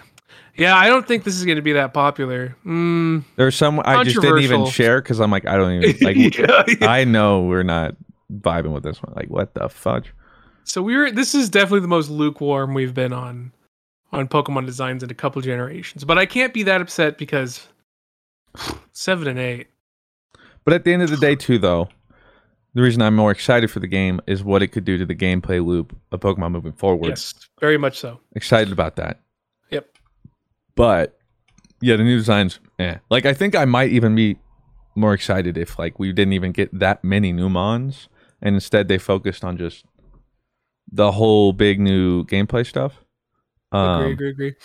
Yeah, I don't think this is going to be that popular. Mm, there's some I just didn't even share because I'm like, I don't even like yeah, yeah. I know we're not vibing with this one. Like, what the fudge? So we were. This is definitely the most lukewarm we've been on on Pokemon designs in a couple generations. But I can't be that upset because seven and eight. But at the end of the day, too, though, the reason I'm more excited for the game is what it could do to the gameplay loop of Pokemon moving forward. Yes, very much so. Excited about that. Yep. But yeah, the new designs, eh. Like I think I might even be more excited if like we didn't even get that many new mons and instead they focused on just the whole big new gameplay stuff. Um, agree, agree, agree.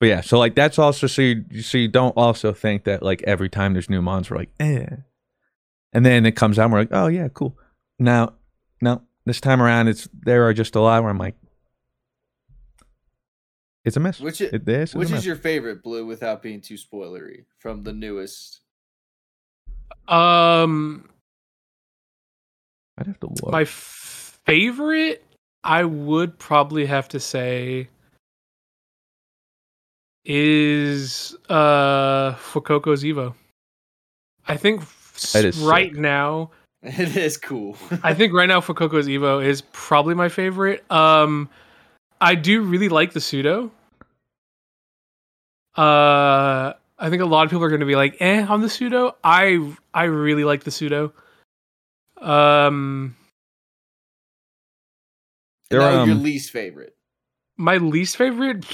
But yeah, so like that's also so you so you don't also think that like every time there's new mons we're like eh, and then it comes out and we're like oh yeah cool. Now, no, this time around it's there are just a lot where I'm like it's a mess. Which is, It- this which a is your favorite blue without being too spoilery from the newest? Um, I'd have to look. my f- favorite, I would probably have to say, is uh Fuecoco's Evo. I think s- That is right sick. now, It is cool. I think right now Fuecoco's Evo is probably my favorite. Um, I do really like the pseudo. Uh, I think a lot of people are going to be like, "eh" on the pseudo. I I really like the pseudo. Um, And There, now your um, least favorite, my least favorite.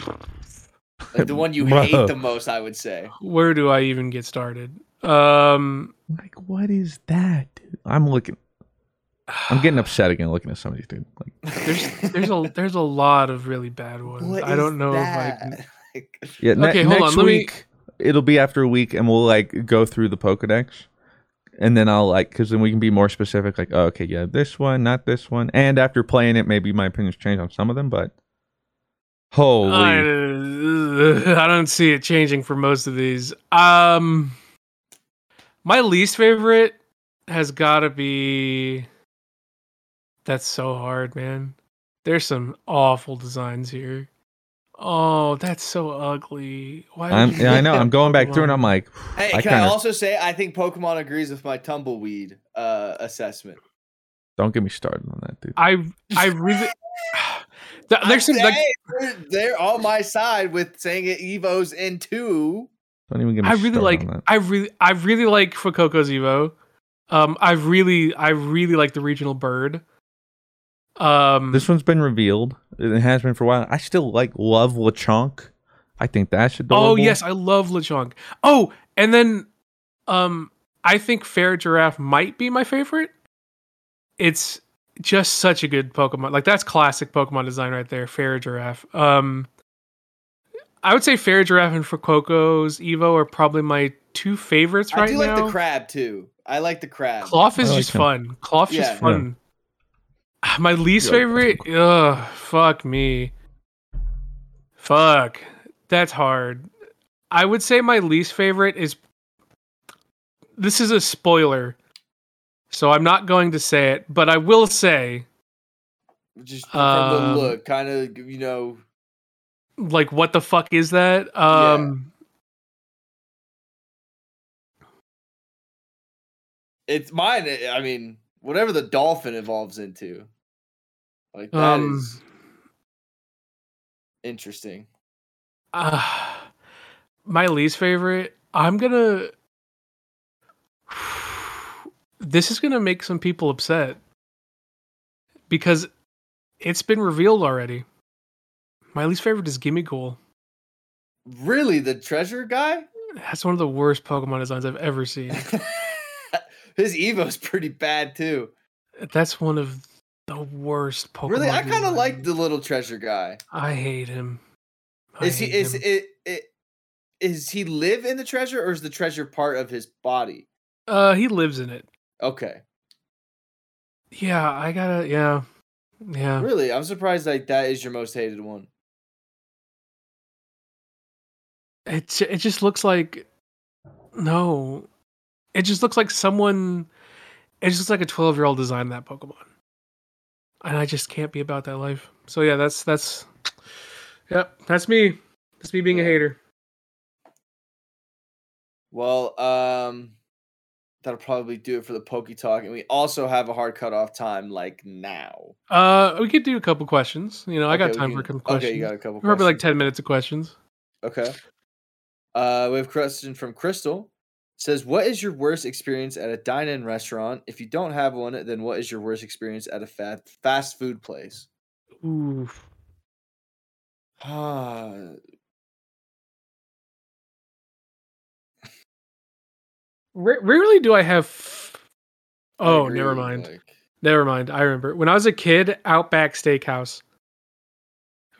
like the one you Bro. hate the most, I would say. Where do I even get started? Um, like what is that? I'm looking. I'm getting upset again looking at some of these dude. Like there's there's a there's a lot of really bad ones. What I don't know that? if I. Can... Like, yeah, ne- Okay, hold next on, let me- week it'll be after a week and we'll like go through the Pokedex. And then I'll like, because then we can be more specific. Like, oh, okay, yeah, this one, not this one. And after playing it, maybe my opinions change on some of them. But holy, I, I don't see it changing for most of these. Um, my least favorite has got to be. That's so hard, man. There's some awful designs here. Oh, that's so ugly. Why? I'm, yeah, I know. I'm going back through and I'm like, Hey, I can I kinda- also say I think Pokemon agrees with my tumbleweed uh, assessment. don't get me started on that, dude. I I really. There's some like saying they're, they're on my side with saying it Evo's in two. Don't even get me I really started like on that. I really I really like Fuecoco's Evo. Um I really I really like the regional bird. Um This one's been revealed. It has been for a while. I still like love Lechonk. I think that's adorable. Oh yes, I love Lechonk. Oh, and then um I think Farigiraf might be my favorite. It's just such a good Pokemon. Like that's classic Pokemon design right there, Farigiraf. Um I would say Farigiraf and Fuecoco's Evo are probably my two favorites right now. I do like the crab too. I like the crab. Klawf is like just him. fun. Klawf's Yeah. just fun. My least Yeah, favorite, ugh, fuck me. Fuck. That's hard. I would say my least favorite is this is a spoiler. So I'm not going to say it, but I will say Just from Um, the look, kind of you know. like what the fuck is that? Um It's mine. I mean, whatever the dolphin evolves into, like that is Um, interesting. Uh, my least favorite. I'm gonna. This is gonna make some people upset because it's been revealed already. My least favorite is Gimmighoul. Really, the treasure guy? That's one of the worst Pokemon designs I've ever seen. His Evo's pretty bad too. That's one of the worst Pokemon. really, I kind of like the little treasure guy. I hate him. I Is he is him. it, it is he live in the treasure or is the treasure part of his body? Uh, he lives in it. Okay. Yeah, I gotta. Yeah, yeah. Really, I'm surprised like that is your most hated one. It it just looks like no. It just looks like someone. It just looks like a twelve year old designed that Pokemon, and I just can't be about that life. So yeah, that's that's. Yep, that's me. That's me being a hater. Well, um that'll probably do it for the Pokey Talk. And we also have a hard cutoff time like now. Uh, we could do a couple questions. You know, I got Okay, time for a can- couple okay, questions. you got a couple Probably like ten minutes of questions. Okay. Uh, we have a question from Crystal. Says, what is your worst experience at a dine-in restaurant? If you don't have one, then what is your worst experience at a fat fast food place? Ooh. Ah, Ra- rarely do I have. I Oh, agree, never mind. like- Never mind. I remember when I was a kid, Outback Steakhouse,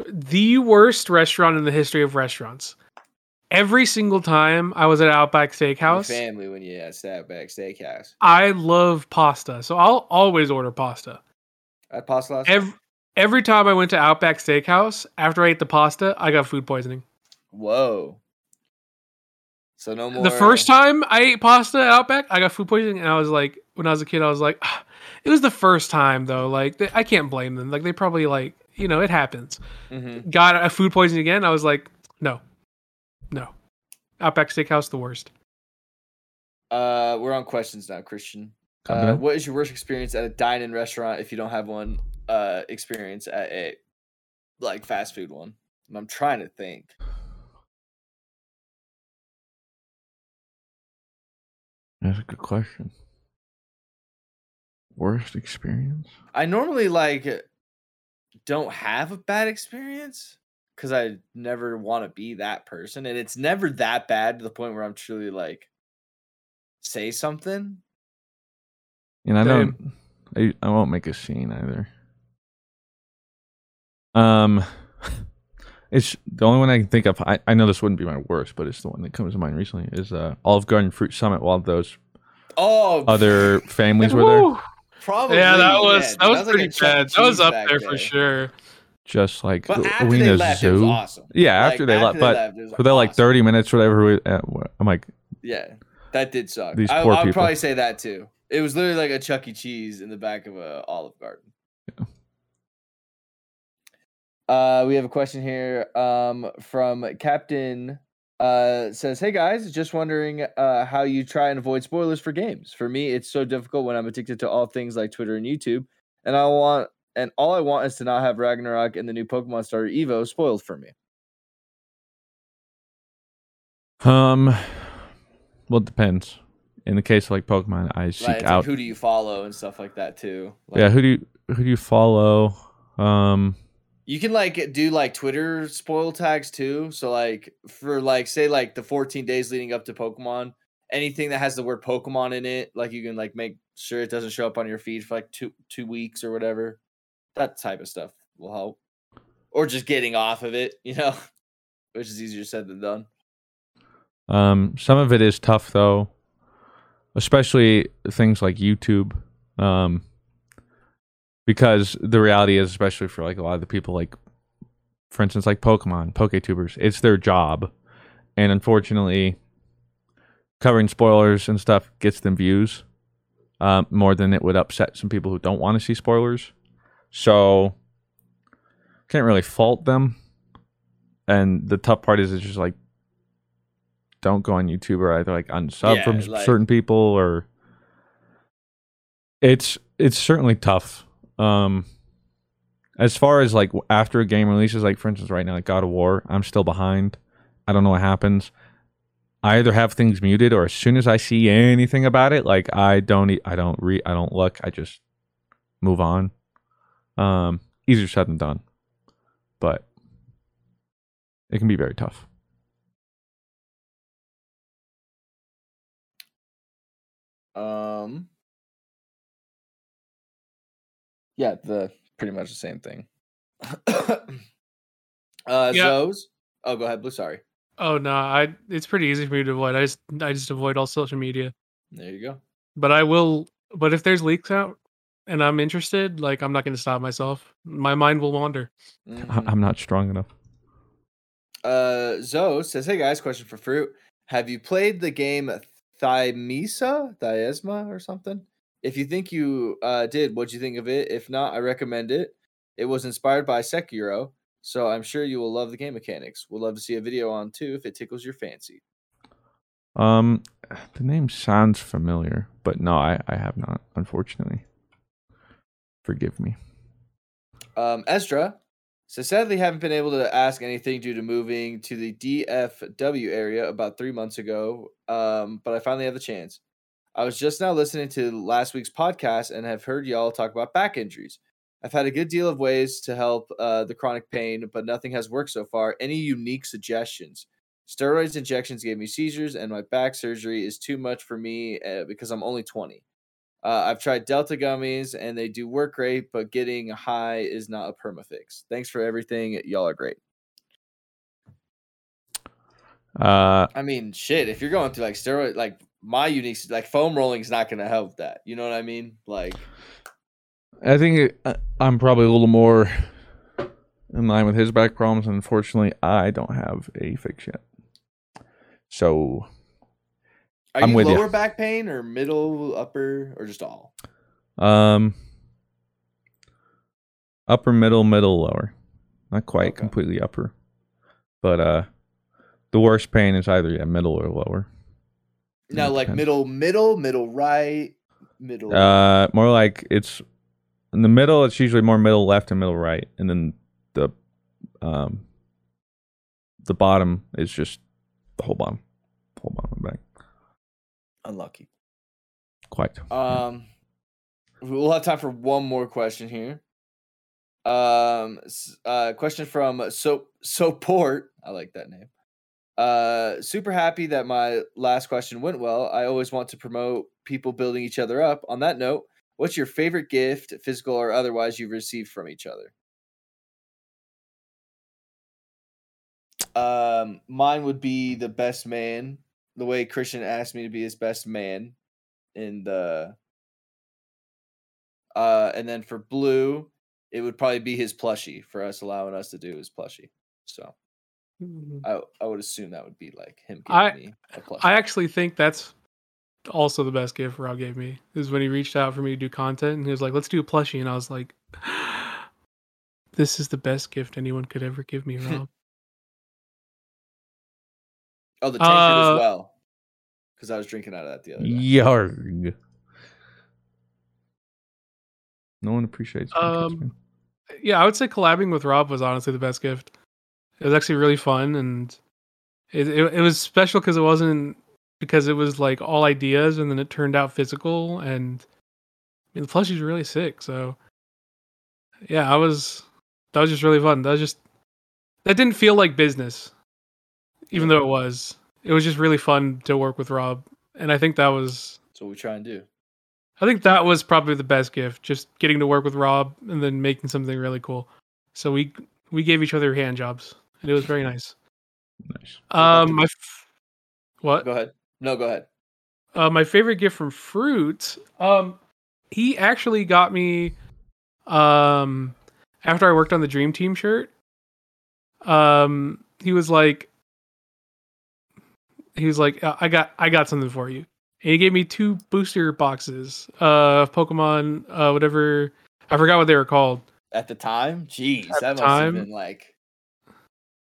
the worst restaurant in the history of restaurants. Every single time I was at Outback your Steakhouse, family when you at Outback Steakhouse. I love pasta, so I'll always order pasta. At pasta last Every every time I went to Outback Steakhouse, after I ate the pasta, I got food poisoning. Whoa. So no more. The first time I ate pasta at Outback, I got food poisoning, and I was like, when I was a kid, I was like, "Ah." it was the first time though. Like, they, I can't blame them. Like, they probably like, you know, it happens. Mhm. Got a food poisoning again. I was like, no. Outback Steakhouse, the worst. Uh, we're on questions now, Christian. Uh, what is your worst experience at a dine-in restaurant if you don't have one? Uh, experience at a like fast food one. And I'm trying to think. That's a good question. Worst experience? I normally like don't have a bad experience because I never want to be that person, and it's never that bad to the point where I'm truly like say something. And I Same. don't. I, I won't make a scene either. Um, it's the only one I can think of. I, I know this wouldn't be my worst, but it's the one that comes to mind recently. Is uh Olive Garden Fruit Summit while those Oh, other families were there. Probably. Yeah, that was yeah, that was like a pretty Chuck E. bad. That was up back there for sure. Just like But after they left, it was zoo? awesome. Yeah, Like, after they after left, they but left, was were like thirty minutes or whatever? We, I'm like, Yeah, that did suck. These I, poor I would people. probably say that too. It was literally like a Chuck E. Cheese in the back of a Olive Garden. Uh, we have a question here um, from Captain. Uh, says, "Hey guys, just wondering uh, how you try and avoid spoilers for games. For me, it's so difficult when I'm addicted to all things like Twitter and YouTube, and I want and all I want is to not have Ragnarok and the new Pokemon starter Evo spoiled for me. um, well, it depends. In the case of like Pokemon, I seek Like, it's like, out. who do you follow and stuff like that too. yeah, who do you who do you follow? Um, You can like do like Twitter spoil tags too. So like for like say like the 14 days leading up to Pokemon, anything that has the word Pokemon in it, like you can like make sure it doesn't show up on your feed for like two two weeks or whatever. That type of stuff will help. Or just getting off of it, you know, which is easier said than done. Um, some of it is tough though, especially things like YouTube. Um, because the reality is, especially for like a lot of the people, like for instance, like Pokemon, PokeTubers, it's their job, and unfortunately, covering spoilers and stuff gets them views, um, more than it would upset some people who don't want to see spoilers. So, can't really fault them. And the tough part is, it's just like don't go on YouTube or either like unsub Yeah, from like- certain people or it's it's certainly tough. Um as far as like after a game releases, like for instance right now, like God of War, I'm still behind. I don't know what happens. I either have things muted or as soon as I see anything about it, like I don't I don't re I don't look, I just move on. Um easier said than done. But it can be very tough. Um Yeah, the pretty much the same thing. uh Yeah. Zoes. Oh, go ahead, Blue. Sorry. Oh no, I it's pretty easy for me to avoid. I just I just avoid all social media. There you go. But I will. But if there's leaks out and I'm interested, like I'm not going to stop myself. My mind will wander. I- Mhm. I'm not strong enough. Uh, Zoe says, "Hey guys, question for Fruit. Have you played the game Thymesia, Thiesma, or something? If you think you uh, did, what'd you think of it? If not, I recommend it. It was inspired by Sekiro, so I'm sure you will love the game mechanics. We'll love to see a video on too if it tickles your fancy. Um, the name sounds familiar, but no, I, I have not, unfortunately. Forgive me. Um, so sadly haven't been able to ask anything due to moving to the DFW area about three months ago. Um, but I finally have the chance. I was just now listening to last week's podcast and have heard y'all talk about back injuries. I've had a good deal of ways to help uh, the chronic pain, but nothing has worked so far. Any unique suggestions? Steroids injections gave me seizures, and my back surgery is too much for me uh, because I'm only 20. Uh, I've tried Delta gummies, and they do work great, but getting high is not a permafix. Thanks for everything. Y'all are great. Uh, I mean, shit. If you're going through like steroid, like my unique, like foam rolling is not going to help that. You know what I mean? Like, I think uh, I'm probably a little more in line with his back problems. Unfortunately, I don't have a fix yet. So are I'm you with lower you. back pain or middle, upper, or just all? Um, upper, middle, middle, lower. Not quite Okay. completely upper, but uh, the worst pain is either yeah, middle or lower. No, like depends. middle, middle, middle right, middle. Uh, more like it's in the middle. It's usually more middle left and middle right, and then the um the bottom is just the whole bottom, the whole bottom of the back. Unlucky. Quite. Um, we'll have time for one more question here. Um, uh, question from so Soport. I like that name. Uh, super happy that my last question went well. I always want to promote people building each other up. On that note, what's your favorite gift, physical or otherwise, you've received from each other? Um, mine would be the best man. The way Christian asked me to be his best man in the uh and then for blue it would probably be his plushie for us allowing us to do his plushie. So i i would assume that would be like him giving I- me a plushie. I actually think that's also the best gift Rob gave me is when he reached out for me to do content and he was like, "Let's do a plushie," and I was like, "This is the best gift anyone could ever give me, Rob." oh the tankard uh, as well because i was drinking out of that the other day Yarg. No one appreciates. my kids, Um, yeah, I would say collabing with Rob was honestly the best gift. It was actually really fun and it it, it was special because it wasn't because it was like all ideas and then it turned out physical and I mean, the plushie's really sick. So yeah, I was that was just really fun. That was just that didn't feel like business, even though it was. It was just really fun to work with Rob, and I think that was that's what we try and do I think that was probably the best gift, just getting to work with Rob and then making something really cool. So we we gave each other hand jobs, and it was very nice. Nice. Um, my f- what? go ahead no go ahead Uh, my favorite gift from Fruit. Um, he actually got me. Um, after I worked on the Dream Team shirt. Um, he was like, he was like, "Uh, I got, I got something for you. And he gave me two booster boxes uh, of Pokemon, uh, whatever. I forgot what they were called. at the time jeez At that the must time? have been like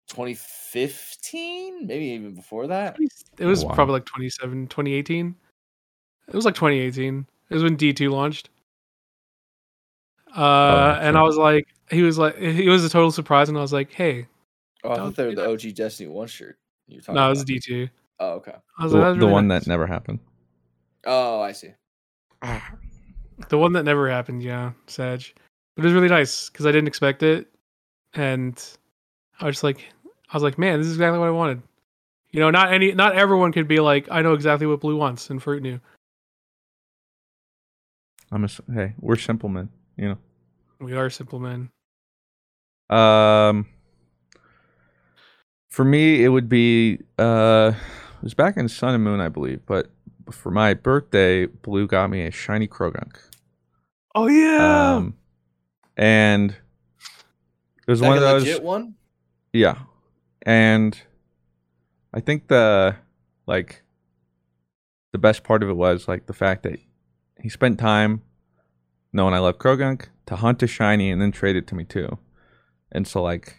2015 maybe even before that It was wow. probably like 27, 2018. It was like 2018. It was when D2 launched. Uh, and I was like, he was like, it was a total surprise, and I was like, hey, oh i thought they were the that. og destiny one shirt you were talking no, it was. D2. Oh okay The, like, "That the really one nice." that never happened. oh i see The one that never happened, yeah, Sag. But it was really nice because I didn't expect it, and I was just like, I was like, man, this is exactly what I wanted. You know, not any, not everyone could be like, I know exactly what Blue wants, and Fruit New. I'm a hey, we're simple men, you know. We are simple men. Um, for me, it would be uh, it was back in Sun and Moon, I believe, but for my birthday, Blue got me a shiny Croagunk. Oh yeah, Um, and it was Like one of a those. legit one Yeah. And I think the like the best part of it was like the fact that he spent time knowing I love Croagunk to hunt a shiny and then trade it to me too. And so like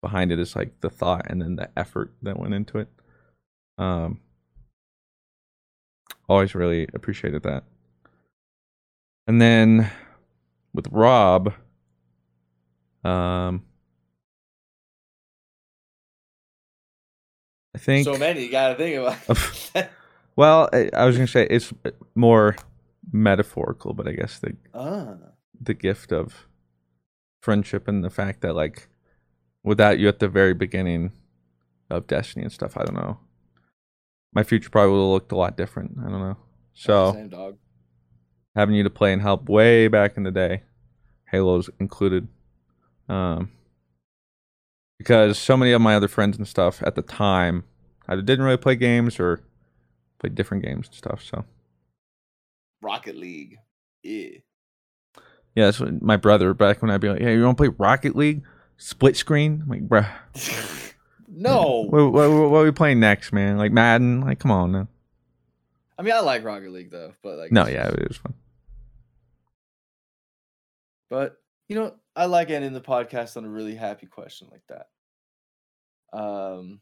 behind it is like the thought and then the effort that went into it. Um always really appreciated that. And then with Rob, um, I think So many you gotta think about. Well, I, I was gonna say it's more metaphorical, but I guess the ah. the gift of friendship and the fact that like without you at the very beginning of Destiny and stuff, I don't know. My future probably would have looked a lot different. I don't know. So Same dog. having you to play and help way back in the day, Halo's included. Um, because so many of my other friends and stuff at the time either didn't really play games or played different games and stuff. So Rocket League. Yeah. yeah, that's what my brother back when I'd be like, "Yeah, you want to play Rocket League split screen?" I'm like, bruh, No. what, what, what are we playing next, man? Like Madden? Like, come on, man. I mean I like Rocket League though, but like No, yeah, it was fun. But you know, I like ending the podcast on a really happy question like that. Um,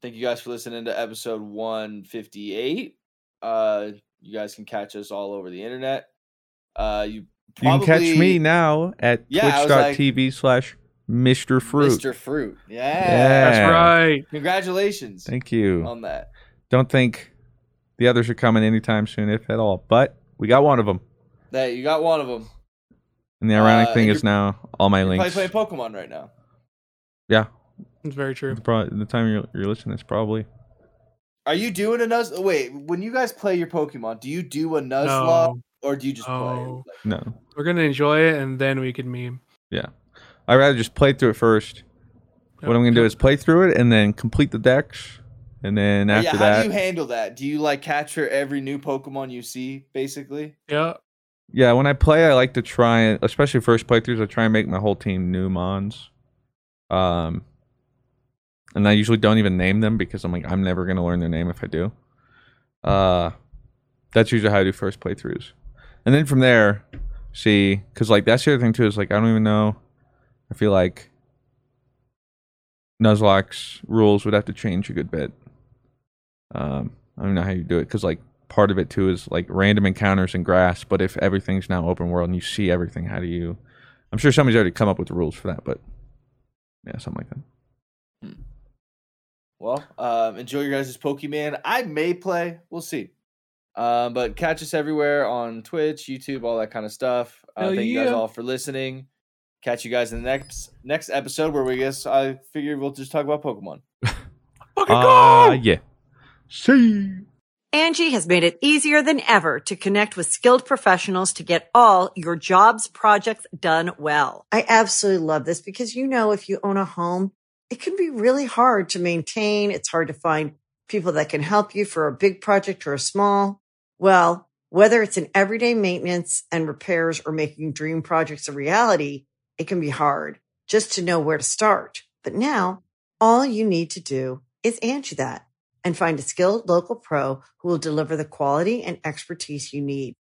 thank you guys for listening to episode one fifty eight. Uh, you guys can catch us all over the internet. Uh, you You can catch me now at Yeah, was like- twitch.tv slash Mr. Fruit. Mr. Fruit. Yeah, Yeah. That's right. Congratulations Thank you. on that. Don't think the others are coming anytime soon, if at all. But we got one of them. Hey, you got one of them. And the ironic Uh, thing is now all my You're links. probably playing Pokemon right now. Yeah. It's very true. Probably, the time you're, you're listening is probably. Are you doing a Nuzz? Wait, when you guys play your Pokemon, do you do a Nuzlocke No. or do you just play? No. No. We're gonna enjoy it and then we can meme. Yeah. I'd rather just play through it first. What I'm going to do is play through it and then complete the dex. And then after yeah, how that. do you handle that? Do you like capture every new Pokemon you see, basically? Yeah. Yeah, when I play, I like to try and, especially first playthroughs, I try and make my whole team new mons. Um, and I usually don't even name them because I'm like, I'm never gonna learn their name if I do. Uh, that's usually how I do first playthroughs, and then from there, see, because like that's the other thing too is like I don't even know. I feel like Nuzlocke's rules would have to change a good bit. Um, I don't know how you do it because like part of it too is like random encounters in grass. But if everything's now open world and you see everything, how do you? I'm sure somebody's already come up with the rules for that, but yeah, something like that. Well, um, enjoy your guys' Pokemon. I may play. We'll see. Um, but catch us everywhere on Twitch, YouTube, all that kind of stuff. Uh, Hell thank you guys all for listening. Catch you guys in the next next episode where we guess I figure we'll just talk about Pokemon. Uh, yeah. See. Angie has made it easier than ever to connect with skilled professionals to get all your jobs projects done well. I absolutely love this because, you know, if you own a home, it can be really hard to maintain. It's hard to find people that can help you for a big project or a small. Well, whether it's in everyday maintenance and repairs or making dream projects a reality, it can be hard just to know where to start. But now all you need to do is Angie that and find a skilled local pro who will deliver the quality and expertise you need.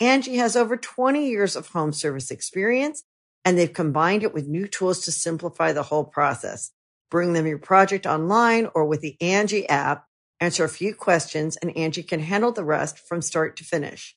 Angie has over 20 years of home service experience and they've combined it with new tools to simplify the whole process. Bring them your project online or with the Angie app, answer a few questions and Angie can handle the rest from start to finish